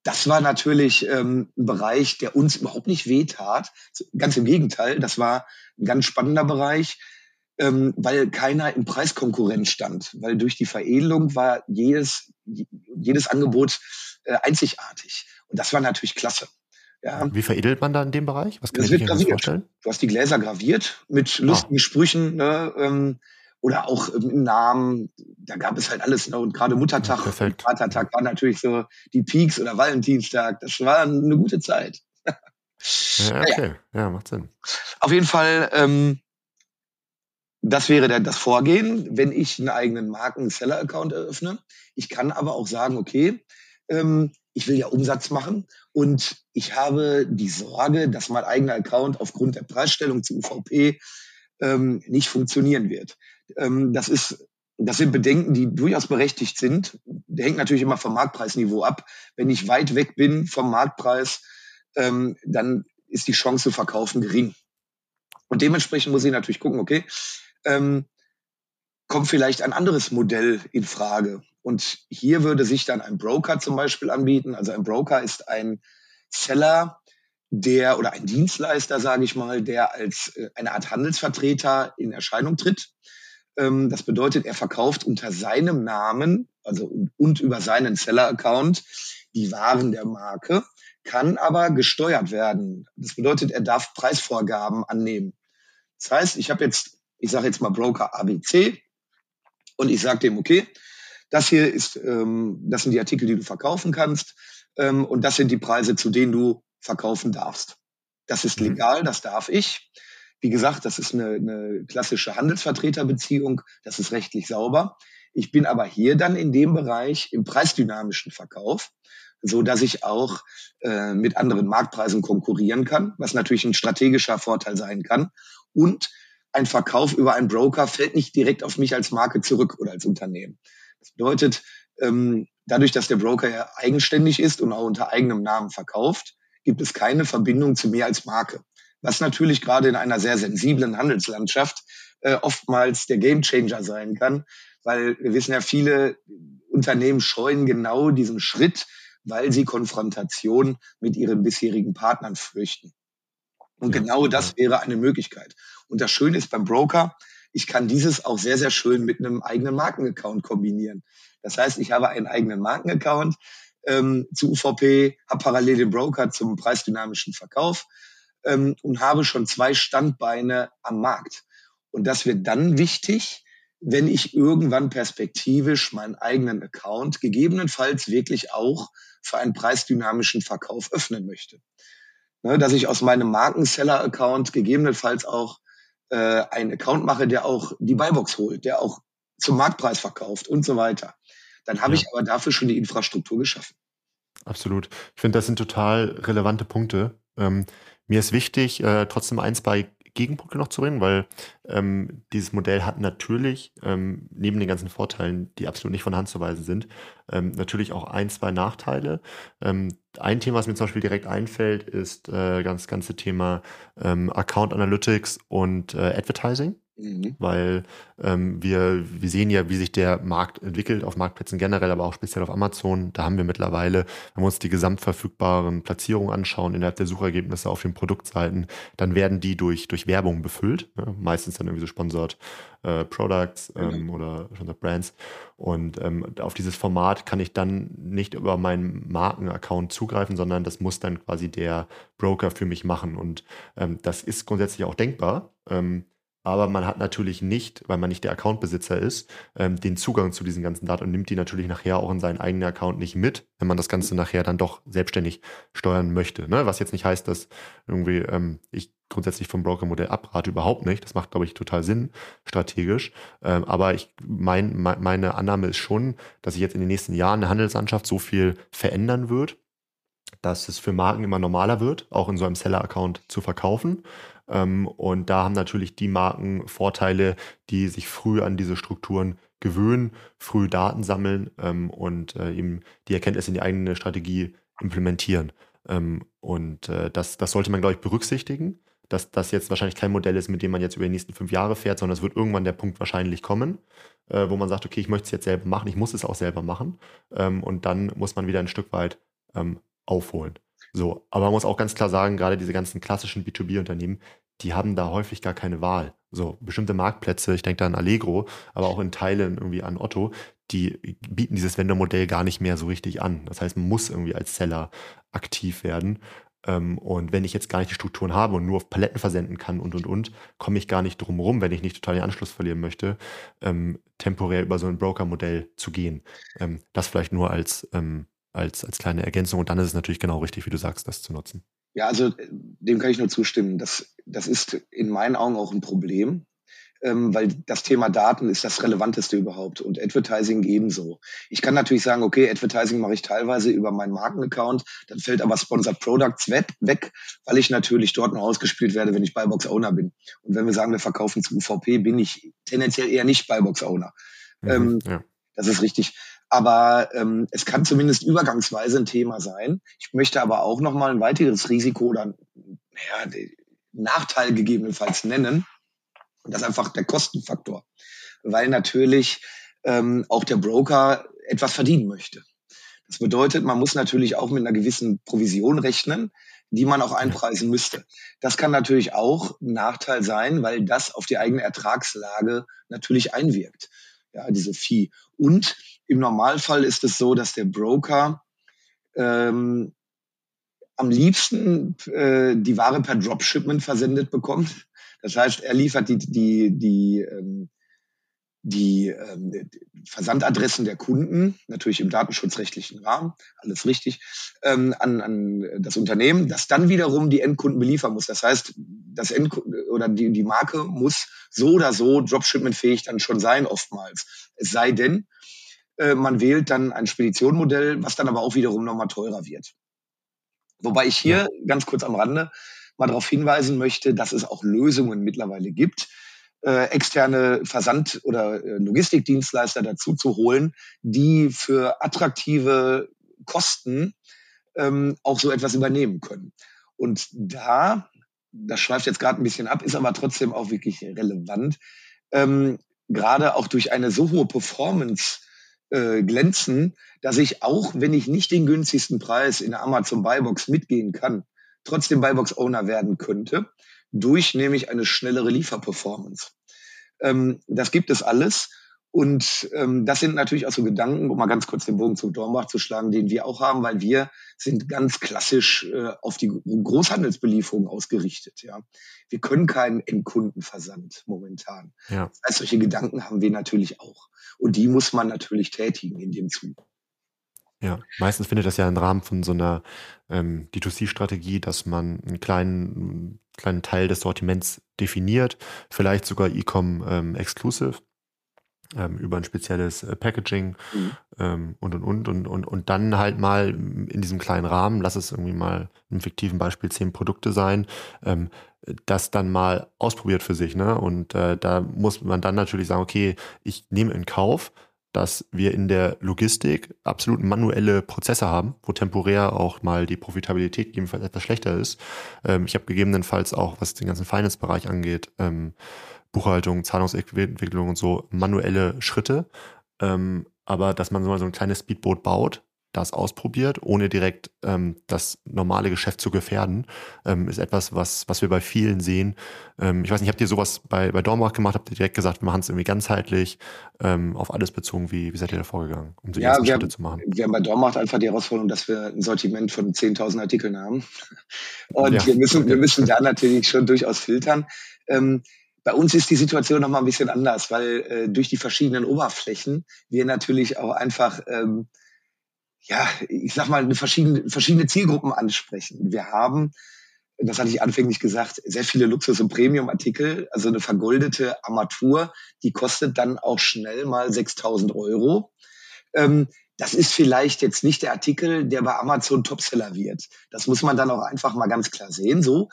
das war natürlich ähm, ein Bereich, der uns überhaupt nicht wehtat. Ganz im Gegenteil, das war ein ganz spannender Bereich, ähm, weil keiner in Preiskonkurrenz stand. Weil durch die Veredelung war jedes, jedes Angebot äh, einzigartig. Und das war natürlich klasse. Ja. Wie veredelt man da in dem Bereich? Was kann das ich mir vorstellen? Du hast die Gläser graviert mit lustigen ah. Sprüchen ne, ähm, oder auch ähm, Namen. Da gab es halt alles. Ne? Und gerade Muttertag und Vatertag waren natürlich so die Peaks oder Valentinstag. Das war eine gute Zeit. ja, okay. Ja. ja, macht Sinn. Auf jeden Fall, ähm, das wäre der, das Vorgehen, wenn ich einen eigenen Marken-Seller-Account eröffne. Ich kann aber auch sagen, okay, ähm, ich will ja Umsatz machen und ich habe die Sorge, dass mein eigener Account aufgrund der Preisstellung zu UVP ähm, nicht funktionieren wird. Ähm, das ist das sind Bedenken, die durchaus berechtigt sind. Der hängt natürlich immer vom Marktpreisniveau ab. Wenn ich weit weg bin vom Marktpreis, ähm, dann ist die Chance zu verkaufen gering. Und dementsprechend muss ich natürlich gucken, okay, ähm, kommt vielleicht ein anderes Modell in Frage. Und hier würde sich dann ein Broker zum Beispiel anbieten. Also ein Broker ist ein Seller, der oder ein Dienstleister, sage ich mal, der als äh, eine Art Handelsvertreter in Erscheinung tritt. Ähm, das bedeutet, er verkauft unter seinem Namen, also und, und über seinen Seller-Account die Waren der Marke, kann aber gesteuert werden. Das bedeutet, er darf Preisvorgaben annehmen. Das heißt, ich habe jetzt, ich sage jetzt mal Broker ABC und ich sage dem, okay, das hier ist, ähm, das sind die Artikel, die du verkaufen kannst. Ähm, und das sind die Preise, zu denen du verkaufen darfst. Das ist mhm. legal, das darf ich. Wie gesagt, das ist eine, eine klassische Handelsvertreterbeziehung, das ist rechtlich sauber. Ich bin aber hier dann in dem Bereich im preisdynamischen Verkauf, so dass ich auch äh, mit anderen Marktpreisen konkurrieren kann, was natürlich ein strategischer Vorteil sein kann. Und ein Verkauf über einen Broker fällt nicht direkt auf mich als Marke zurück oder als Unternehmen. Das bedeutet, ähm, dadurch, dass der Broker ja eigenständig ist und auch unter eigenem Namen verkauft, gibt es keine Verbindung zu mir als Marke. Was natürlich gerade in einer sehr sensiblen Handelslandschaft äh, oftmals der Gamechanger sein kann, weil wir wissen ja, viele Unternehmen scheuen genau diesen Schritt, weil sie Konfrontation mit ihren bisherigen Partnern fürchten. Und ja. genau das wäre eine Möglichkeit. Und das Schöne ist beim Broker, ich kann dieses auch sehr, sehr schön mit einem eigenen Markenaccount kombinieren. Das heißt, ich habe einen eigenen Markenaccount ähm, zu UVP, habe parallel den Broker zum preisdynamischen Verkauf ähm, und habe schon zwei Standbeine am Markt. Und das wird dann wichtig, wenn ich irgendwann perspektivisch meinen eigenen Account gegebenenfalls wirklich auch für einen preisdynamischen Verkauf öffnen möchte. Ne, dass ich aus meinem Markenseller-Account gegebenenfalls auch äh, einen Account mache, der auch die Buybox holt, der auch zum Marktpreis verkauft und so weiter. Dann habe ja. ich aber dafür schon die Infrastruktur geschaffen. Absolut. Ich finde, das sind total relevante Punkte. Ähm, mir ist wichtig, äh, trotzdem eins bei Gegenpunkte noch zu bringen, weil ähm, dieses Modell hat natürlich ähm, neben den ganzen Vorteilen, die absolut nicht von Hand zu weisen sind, ähm, natürlich auch ein, zwei Nachteile. Ähm, ein Thema, was mir zum Beispiel direkt einfällt, ist äh, das ganze Thema ähm, Account Analytics und äh, Advertising. Mhm. Weil ähm, wir, wir sehen ja, wie sich der Markt entwickelt, auf Marktplätzen generell, aber auch speziell auf Amazon. Da haben wir mittlerweile, wenn wir uns die gesamtverfügbaren Platzierungen anschauen innerhalb der Suchergebnisse auf den Produktseiten, dann werden die durch, durch Werbung befüllt. Ne? Meistens dann irgendwie so Sponsored äh, Products ähm, mhm. oder Sponsored Brands. Und ähm, auf dieses Format kann ich dann nicht über meinen Markenaccount zugreifen, sondern das muss dann quasi der Broker für mich machen. Und ähm, das ist grundsätzlich auch denkbar. Ähm, aber man hat natürlich nicht, weil man nicht der Accountbesitzer ist, ähm, den Zugang zu diesen ganzen Daten und nimmt die natürlich nachher auch in seinen eigenen Account nicht mit, wenn man das Ganze nachher dann doch selbstständig steuern möchte. Ne? Was jetzt nicht heißt, dass irgendwie ähm, ich grundsätzlich vom Broker-Modell abrate, überhaupt nicht. Das macht, glaube ich, total Sinn strategisch. Ähm, aber ich mein, meine Annahme ist schon, dass sich jetzt in den nächsten Jahren eine Handelslandschaft so viel verändern wird, dass es für Marken immer normaler wird, auch in so einem Seller-Account zu verkaufen. Ähm, und da haben natürlich die Marken Vorteile, die sich früh an diese Strukturen gewöhnen, früh Daten sammeln ähm, und äh, eben die Erkenntnisse in die eigene Strategie implementieren. Ähm, und äh, das, das sollte man, glaube ich, berücksichtigen, dass das jetzt wahrscheinlich kein Modell ist, mit dem man jetzt über die nächsten fünf Jahre fährt, sondern es wird irgendwann der Punkt wahrscheinlich kommen, äh, wo man sagt, okay, ich möchte es jetzt selber machen, ich muss es auch selber machen. und dann muss man wieder ein Stück weit aufholen. So, aber man muss auch ganz klar sagen, gerade diese ganzen klassischen B2B-Unternehmen, die haben da häufig gar keine Wahl. So, bestimmte Marktplätze, ich denke da an Allegro, aber auch in Teilen irgendwie an Otto, die bieten dieses Vendor-Modell gar nicht mehr so richtig an. Das heißt, man muss irgendwie als Seller aktiv werden. Ähm, und wenn ich jetzt gar nicht die Strukturen habe und nur auf Paletten versenden kann und, und, und, komme ich gar nicht drum rum, wenn ich nicht total den Anschluss verlieren möchte, ähm, temporär über so ein Broker-Modell zu gehen. Ähm, das vielleicht nur als als, als kleine Ergänzung. Und dann ist es natürlich genau richtig, wie du sagst, das zu nutzen. Ja, also dem kann ich nur zustimmen. Das, das ist in meinen Augen auch ein Problem, ähm, weil das Thema Daten ist das Relevanteste überhaupt und Advertising ebenso. Ich kann natürlich sagen, okay, Advertising mache ich teilweise über meinen Markenaccount, dann fällt aber Sponsored Products weg, weil ich natürlich dort nur ausgespielt werde, wenn ich Buybox Owner bin. Und wenn wir sagen, wir verkaufen zu UVP, bin ich tendenziell eher nicht Buybox Owner. Mhm, ähm, ja. Das ist richtig. Aber ähm, es kann zumindest übergangsweise ein Thema sein. Ich möchte aber auch nochmal ein weiteres Risiko oder ja, Nachteil gegebenenfalls nennen. Und das ist einfach der Kostenfaktor. Weil natürlich ähm, auch der Broker etwas verdienen möchte. Das bedeutet, man muss natürlich auch mit einer gewissen Provision rechnen, die man auch einpreisen müsste. Das kann natürlich auch ein Nachteil sein, weil das auf die eigene Ertragslage natürlich einwirkt. Ja, diese Fee. Und im Normalfall ist es so, dass der Broker ähm, am liebsten äh, die Ware per Dropshipment versendet bekommt. Das heißt, er liefert die, die, die, ähm, die ähm, Versandadressen der Kunden, natürlich im datenschutzrechtlichen Rahmen, alles richtig, ähm, an, an das Unternehmen, das dann wiederum die Endkunden beliefern muss. Das heißt, das Endkunden oder die, die Marke muss so oder so Dropshipment-fähig dann schon sein, oftmals. Es sei denn, äh, man wählt dann ein Speditionmodell, was dann aber auch wiederum nochmal teurer wird. Wobei ich hier ja. ganz kurz am Rande mal darauf hinweisen möchte, dass es auch Lösungen mittlerweile gibt, äh, externe Versand- oder äh, Logistikdienstleister dazu zu holen, die für attraktive Kosten ähm, auch so etwas übernehmen können. Und da, das schweift jetzt gerade ein bisschen ab, ist aber trotzdem auch wirklich relevant, ähm, gerade auch durch eine so hohe Performance äh, glänzen, dass ich auch, wenn ich nicht den günstigsten Preis in der Amazon Buybox mitgehen kann, trotzdem Buybox Owner werden könnte, durch nämlich eine schnellere Lieferperformance. Ähm, das gibt es alles. Und ähm, das sind natürlich auch so Gedanken, um mal ganz kurz den Bogen zu Dornbach zu schlagen, den wir auch haben, weil wir sind ganz klassisch äh, auf die Großhandelsbelieferung ausgerichtet. Ja, wir können keinen Endkundenversand momentan. Ja. Das heißt, solche Gedanken haben wir natürlich auch, und die muss man natürlich tätigen in dem Zug. Ja, meistens findet das ja im Rahmen von so einer ähm, D2C-Strategie, dass man einen kleinen, kleinen Teil des Sortiments definiert, vielleicht sogar E-Com ähm, exclusive ähm, über ein spezielles äh, Packaging mhm. ähm, und, und, und, und, und, und dann halt mal in diesem kleinen Rahmen, lass es irgendwie mal im fiktiven Beispiel zehn Produkte sein, ähm, das dann mal ausprobiert für sich. Ne? Und äh, da muss man dann natürlich sagen, okay, ich nehme in Kauf, dass wir in der Logistik absolut manuelle Prozesse haben, wo temporär auch mal die Profitabilität gegebenenfalls etwas schlechter ist. Ähm, ich habe gegebenenfalls auch, was den ganzen Finance-Bereich angeht, ähm, Buchhaltung, Zahlungsentwicklung und so manuelle Schritte. Ähm, aber dass man so mal so ein kleines Speedboot baut, das ausprobiert, ohne direkt ähm, das normale Geschäft zu gefährden, ähm, ist etwas, was, was wir bei vielen sehen. Ähm, ich weiß nicht, habt ihr sowas bei, bei Dormach gemacht? Habt ihr direkt gesagt, wir machen es irgendwie ganzheitlich, ähm, auf alles bezogen? Wie, wie seid ihr da vorgegangen, um die ja, ersten Schritte haben, zu machen? Wir haben bei Dormach einfach die Herausforderung, dass wir ein Sortiment von 10.000 Artikeln haben. Und ja. wir, müssen, wir müssen da natürlich schon durchaus filtern. Bei uns ist die Situation noch mal ein bisschen anders, weil äh, durch die verschiedenen Oberflächen wir natürlich auch einfach ähm, ja, ich sag mal, eine verschiedene, verschiedene Zielgruppen ansprechen. Wir haben, das hatte ich anfänglich gesagt, sehr viele Luxus- und Premium-Artikel, also eine vergoldete Armatur, die kostet dann auch schnell mal 6000 Euro. Ähm, das ist vielleicht jetzt nicht der Artikel, der bei Amazon Topseller wird. Das muss man dann auch einfach mal ganz klar sehen. So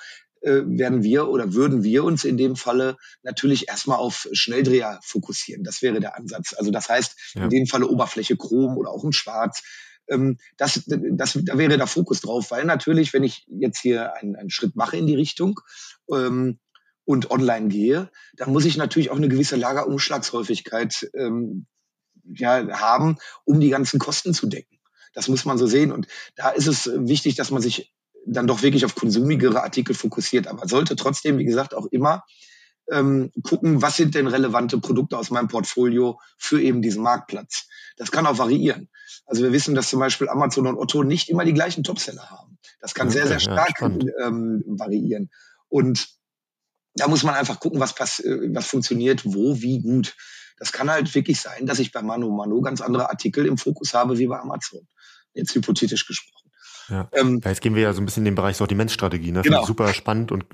äh, werden wir oder würden wir uns in dem Falle natürlich erstmal auf Schnelldreher fokussieren. Das wäre der Ansatz. Also das heißt, ja. in dem Falle Oberfläche Chrom oder auch ein Schwarz. Ähm, das, das, da wäre der Fokus drauf, weil natürlich, wenn ich jetzt hier einen, einen Schritt mache in die Richtung, ähm, und online gehe, dann muss ich natürlich auch eine gewisse Lagerumschlagshäufigkeit ähm, ja, haben, um die ganzen Kosten zu decken. Das muss man so sehen. Und da ist es wichtig, dass man sich dann doch wirklich auf konsumigere Artikel fokussiert. Aber sollte trotzdem, wie gesagt, auch immer ähm, gucken, was sind denn relevante Produkte aus meinem Portfolio für eben diesen Marktplatz. Das kann auch variieren. Also wir wissen, dass zum Beispiel Amazon und Otto nicht immer die gleichen Topseller haben. Das kann okay, sehr, sehr stark ja, ähm, variieren. Und da muss man einfach gucken, was, pass äh, was funktioniert, wo, wie gut. Das kann halt wirklich sein, dass ich bei Mano Mano ganz andere Artikel im Fokus habe wie bei Amazon. Jetzt hypothetisch gesprochen. Ja. Ähm, jetzt gehen wir ja so ein bisschen in den Bereich Sortimentsstrategie. Ne? Genau. super spannend und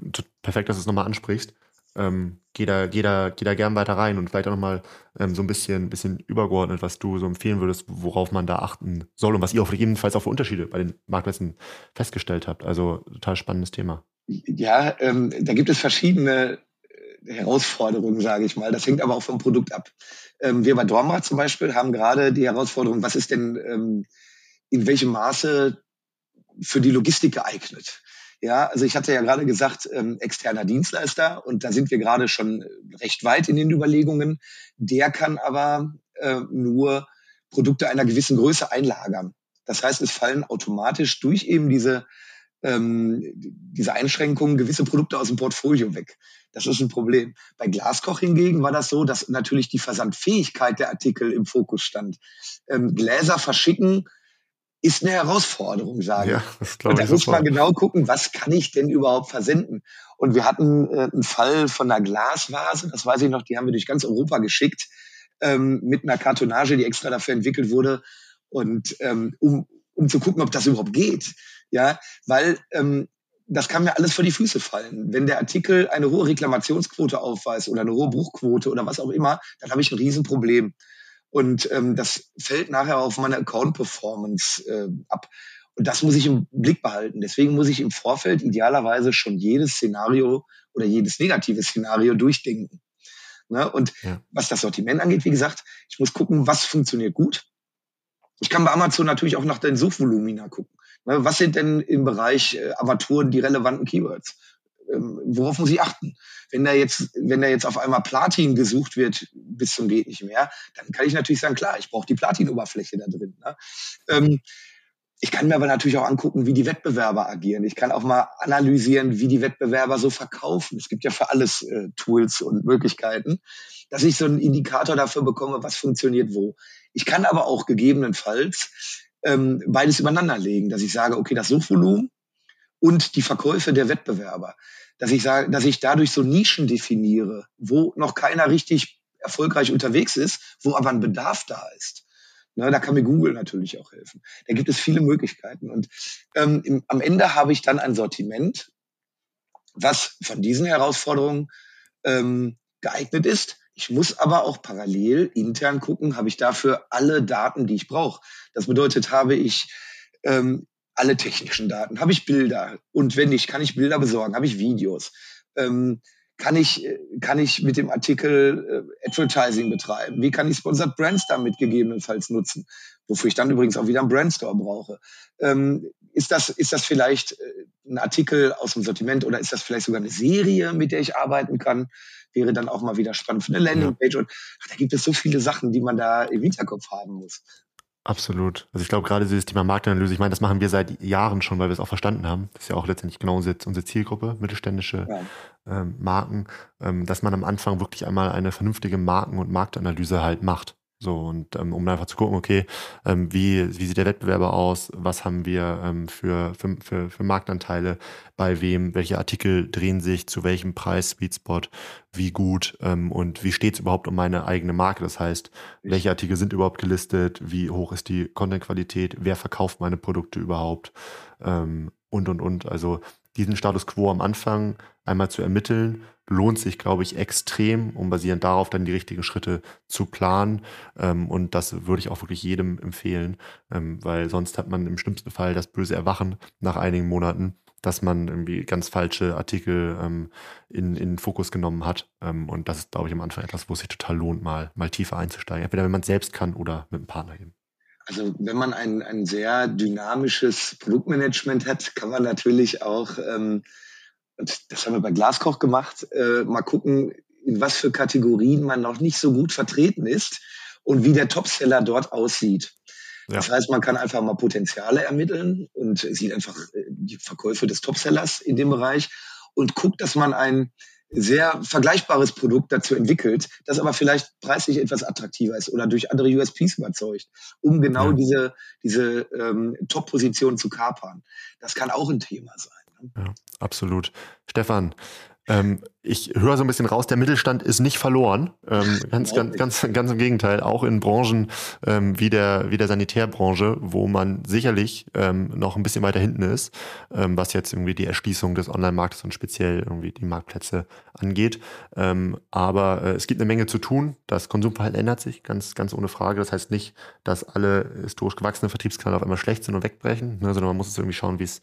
perfekt, dass du es nochmal ansprichst. Ähm, geh, da, geh, da, geh da gern weiter rein und vielleicht auch nochmal ähm, so ein bisschen, bisschen übergeordnet, was du so empfehlen würdest, worauf man da achten soll und was ihr auch jedenfalls auch für Unterschiede bei den Marktplätzen festgestellt habt. Also total spannendes Thema. Ja, ähm, da gibt es verschiedene Herausforderungen, sage ich mal. Das hängt aber auch vom Produkt ab. Ähm, wir bei Dorma zum Beispiel haben gerade die Herausforderung, was ist denn ähm, in welchem Maße für die Logistik geeignet? Ja, also ich hatte ja gerade gesagt, ähm, externer Dienstleister und da sind wir gerade schon recht weit in den Überlegungen. Der kann aber äh, nur Produkte einer gewissen Größe einlagern. Das heißt, es fallen automatisch durch eben diese ähm, diese Einschränkungen gewisse Produkte aus dem Portfolio weg. Das ist ein Problem. Bei Glaskoch hingegen war das so, dass natürlich die Versandfähigkeit der Artikel im Fokus stand. Ähm, Gläser verschicken ist eine Herausforderung, sage ja, das ich. Und da muss man genau gucken, was kann ich denn überhaupt versenden? Und wir hatten äh, einen Fall von einer Glasvase, das weiß ich noch, die haben wir durch ganz Europa geschickt, ähm, mit einer Kartonage, die extra dafür entwickelt wurde. Und ähm, um, um zu gucken, ob das überhaupt geht. Ja, weil ähm, das kann mir alles vor die Füße fallen. Wenn der Artikel eine hohe Reklamationsquote aufweist oder eine hohe Bruchquote oder was auch immer, dann habe ich ein Riesenproblem. Und ähm, das fällt nachher auf meine Account-Performance äh, ab. Und das muss ich im Blick behalten. Deswegen muss ich im Vorfeld idealerweise schon jedes Szenario oder jedes negative Szenario durchdenken. Ne? Und ja. was das Sortiment angeht, wie gesagt, ich muss gucken, was funktioniert gut. Ich kann bei Amazon natürlich auch nach den Suchvolumina gucken. Ne, was sind denn im Bereich äh, Armaturen die relevanten Keywords? Ähm, worauf muss ich achten? Wenn da jetzt, wenn da jetzt auf einmal Platin gesucht wird bis zum geht nicht mehr, dann kann ich natürlich sagen, klar, ich brauche die Platin-Oberfläche da drin. Ne? Ähm, ich kann mir aber natürlich auch angucken, wie die Wettbewerber agieren. Ich kann auch mal analysieren, wie die Wettbewerber so verkaufen. Es gibt ja für alles äh, Tools und Möglichkeiten, dass ich so einen Indikator dafür bekomme, was funktioniert wo. Ich kann aber auch gegebenenfalls ähm, beides übereinander legen, dass ich sage, okay, das Suchvolumen und die Verkäufe der Wettbewerber, dass ich sage, dass ich dadurch so Nischen definiere, wo noch keiner richtig erfolgreich unterwegs ist, wo aber ein Bedarf da ist. Ne, da kann mir Google natürlich auch helfen. Da gibt es viele Möglichkeiten. Und ähm, im, am Ende habe ich dann ein Sortiment, was von diesen Herausforderungen ähm, geeignet ist, ich muss aber auch parallel intern gucken, habe ich dafür alle Daten, die ich brauche. Das bedeutet, habe ich ähm, alle technischen Daten, habe ich Bilder und wenn nicht, kann ich Bilder besorgen, habe ich Videos. Ähm, kann ich, kann ich mit dem Artikel äh, Advertising betreiben? Wie kann ich Sponsored Brands damit gegebenenfalls nutzen? Wofür ich dann übrigens auch wieder einen Brandstore brauche. Ähm, ist, das, ist das vielleicht äh, ein Artikel aus dem Sortiment oder ist das vielleicht sogar eine Serie, mit der ich arbeiten kann? wäre dann auch mal wieder spannend für eine Landingpage. Und ach, da gibt es so viele Sachen, die man da im Hinterkopf haben muss. Absolut. Also ich glaube gerade dieses Thema Marktanalyse, ich meine, das machen wir seit Jahren schon, weil wir es auch verstanden haben. Das ist ja auch letztendlich genau unsere, unsere Zielgruppe, mittelständische ja. ähm, Marken, ähm, dass man am Anfang wirklich einmal eine vernünftige Marken- und Marktanalyse halt macht. So, und ähm, um einfach zu gucken, okay, ähm, wie, wie sieht der Wettbewerber aus, was haben wir ähm, für, für, für, für Marktanteile, bei wem, welche Artikel drehen sich, zu welchem Preis, Sweet Spot, wie gut? Ähm, und wie steht es überhaupt um meine eigene Marke. Das heißt, welche Artikel sind überhaupt gelistet, wie hoch ist die Content-Qualität, wer verkauft meine Produkte überhaupt? Ähm, und und und. Also diesen Status quo am Anfang einmal zu ermitteln, lohnt sich, glaube ich, extrem, um basierend darauf dann die richtigen Schritte zu planen. Ähm, und das würde ich auch wirklich jedem empfehlen, ähm, weil sonst hat man im schlimmsten Fall das böse Erwachen nach einigen Monaten, dass man irgendwie ganz falsche Artikel ähm, in, in Fokus genommen hat. Und das ist, glaube ich, am Anfang etwas, wo es sich total lohnt, mal, mal tiefer einzusteigen. Entweder wenn man es selbst kann oder mit einem Partner eben. Also wenn man ein, ein sehr dynamisches Produktmanagement hat, kann man natürlich auch, ähm, das haben wir bei Glaskoch gemacht, äh, mal gucken, in was für Kategorien man noch nicht so gut vertreten ist und wie der Topseller dort aussieht. Ja. Das heißt, man kann einfach mal Potenziale ermitteln und sieht einfach äh, die Verkäufe des Topsellers in dem Bereich und guckt, dass man ein sehr vergleichbares Produkt dazu entwickelt, das aber vielleicht preislich etwas attraktiver ist oder durch andere USPs überzeugt, um genau ja. diese, diese ähm, Top-Position zu kapern. Das kann auch ein Thema sein. Ne? Ja, absolut. Stefan, ähm, ich höre so ein bisschen raus, der Mittelstand ist nicht verloren. Ähm, ganz, ganz, ganz, ganz im Gegenteil. Auch in Branchen ähm, wie, der, wie der Sanitärbranche, wo man sicherlich ähm, noch ein bisschen weiter hinten ist, ähm, was jetzt irgendwie die Erschließung des Online-Marktes und speziell irgendwie die Marktplätze angeht. Ähm, aber äh, es gibt eine Menge zu tun. Das Konsumverhalten ändert sich, ganz, ganz ohne Frage. Das heißt nicht, dass alle historisch gewachsenen Vertriebskanäle auf einmal schlecht sind und wegbrechen, ne, sondern man muss es irgendwie schauen, wie es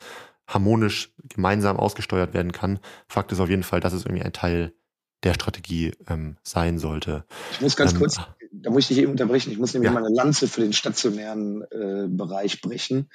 harmonisch gemeinsam ausgesteuert werden kann. Fakt ist auf jeden Fall, dass es irgendwie ein Teil der Strategie ähm, sein sollte. Ich muss ganz ähm, kurz, da muss ich dich eben unterbrechen, ich muss nämlich ja. mal eine Lanze für den stationären äh, Bereich brechen.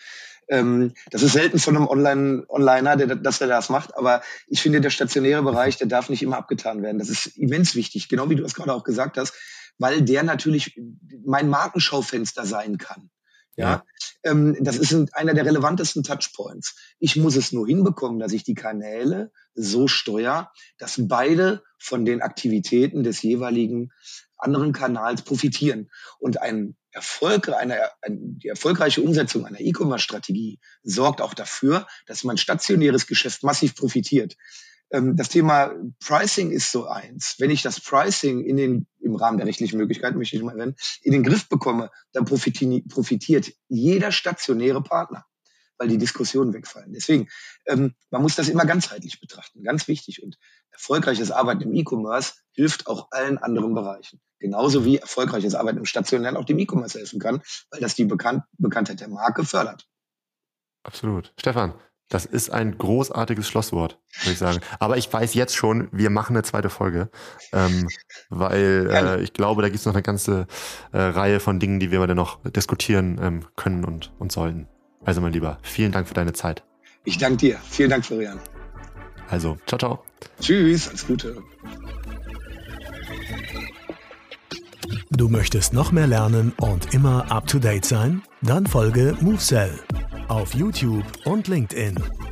Ähm, das ist selten von einem Online Onliner, der, dass er das macht, aber ich finde, der stationäre Bereich, der darf nicht immer abgetan werden. Das ist immens wichtig, genau wie du es gerade auch gesagt hast, weil der natürlich mein Markenschaufenster sein kann. Ja, ähm, das ist einer der relevantesten Touchpoints. Ich muss es nur hinbekommen, dass ich die Kanäle so steuere, dass beide von den Aktivitäten des jeweiligen anderen Kanals profitieren. Und ein Erfolg, eine, ein, die erfolgreiche Umsetzung einer E-Commerce-Strategie sorgt auch dafür, dass mein stationäres Geschäft massiv profitiert. Ähm, das Thema Pricing ist so eins. Wenn ich das Pricing in den, im Rahmen der rechtlichen Möglichkeiten, möchte ich mal nennen, in den Griff bekomme, dann profitiert jeder stationäre Partner, weil die Diskussionen wegfallen. Deswegen, ähm, man muss das immer ganzheitlich betrachten, ganz wichtig. Und erfolgreiches Arbeiten im E-Commerce hilft auch allen anderen Bereichen. Genauso wie erfolgreiches Arbeiten im Stationären auch dem E-Commerce helfen kann, weil das die Bekannt Bekanntheit der Marke fördert. Absolut. Stefan, das ist ein großartiges Schlusswort, würde ich sagen. Aber ich weiß jetzt schon, wir machen eine zweite Folge, ähm, weil äh, ich glaube, da gibt es noch eine ganze äh, Reihe von Dingen, die wir dann noch diskutieren ähm, können und, und sollten. Also mein Lieber, vielen Dank für deine Zeit. Ich danke dir. Vielen Dank, Florian. Also, ciao, ciao. Tschüss, alles Gute. Du möchtest noch mehr lernen und immer up to date sein? Dann folge MoveSell auf YouTube und LinkedIn.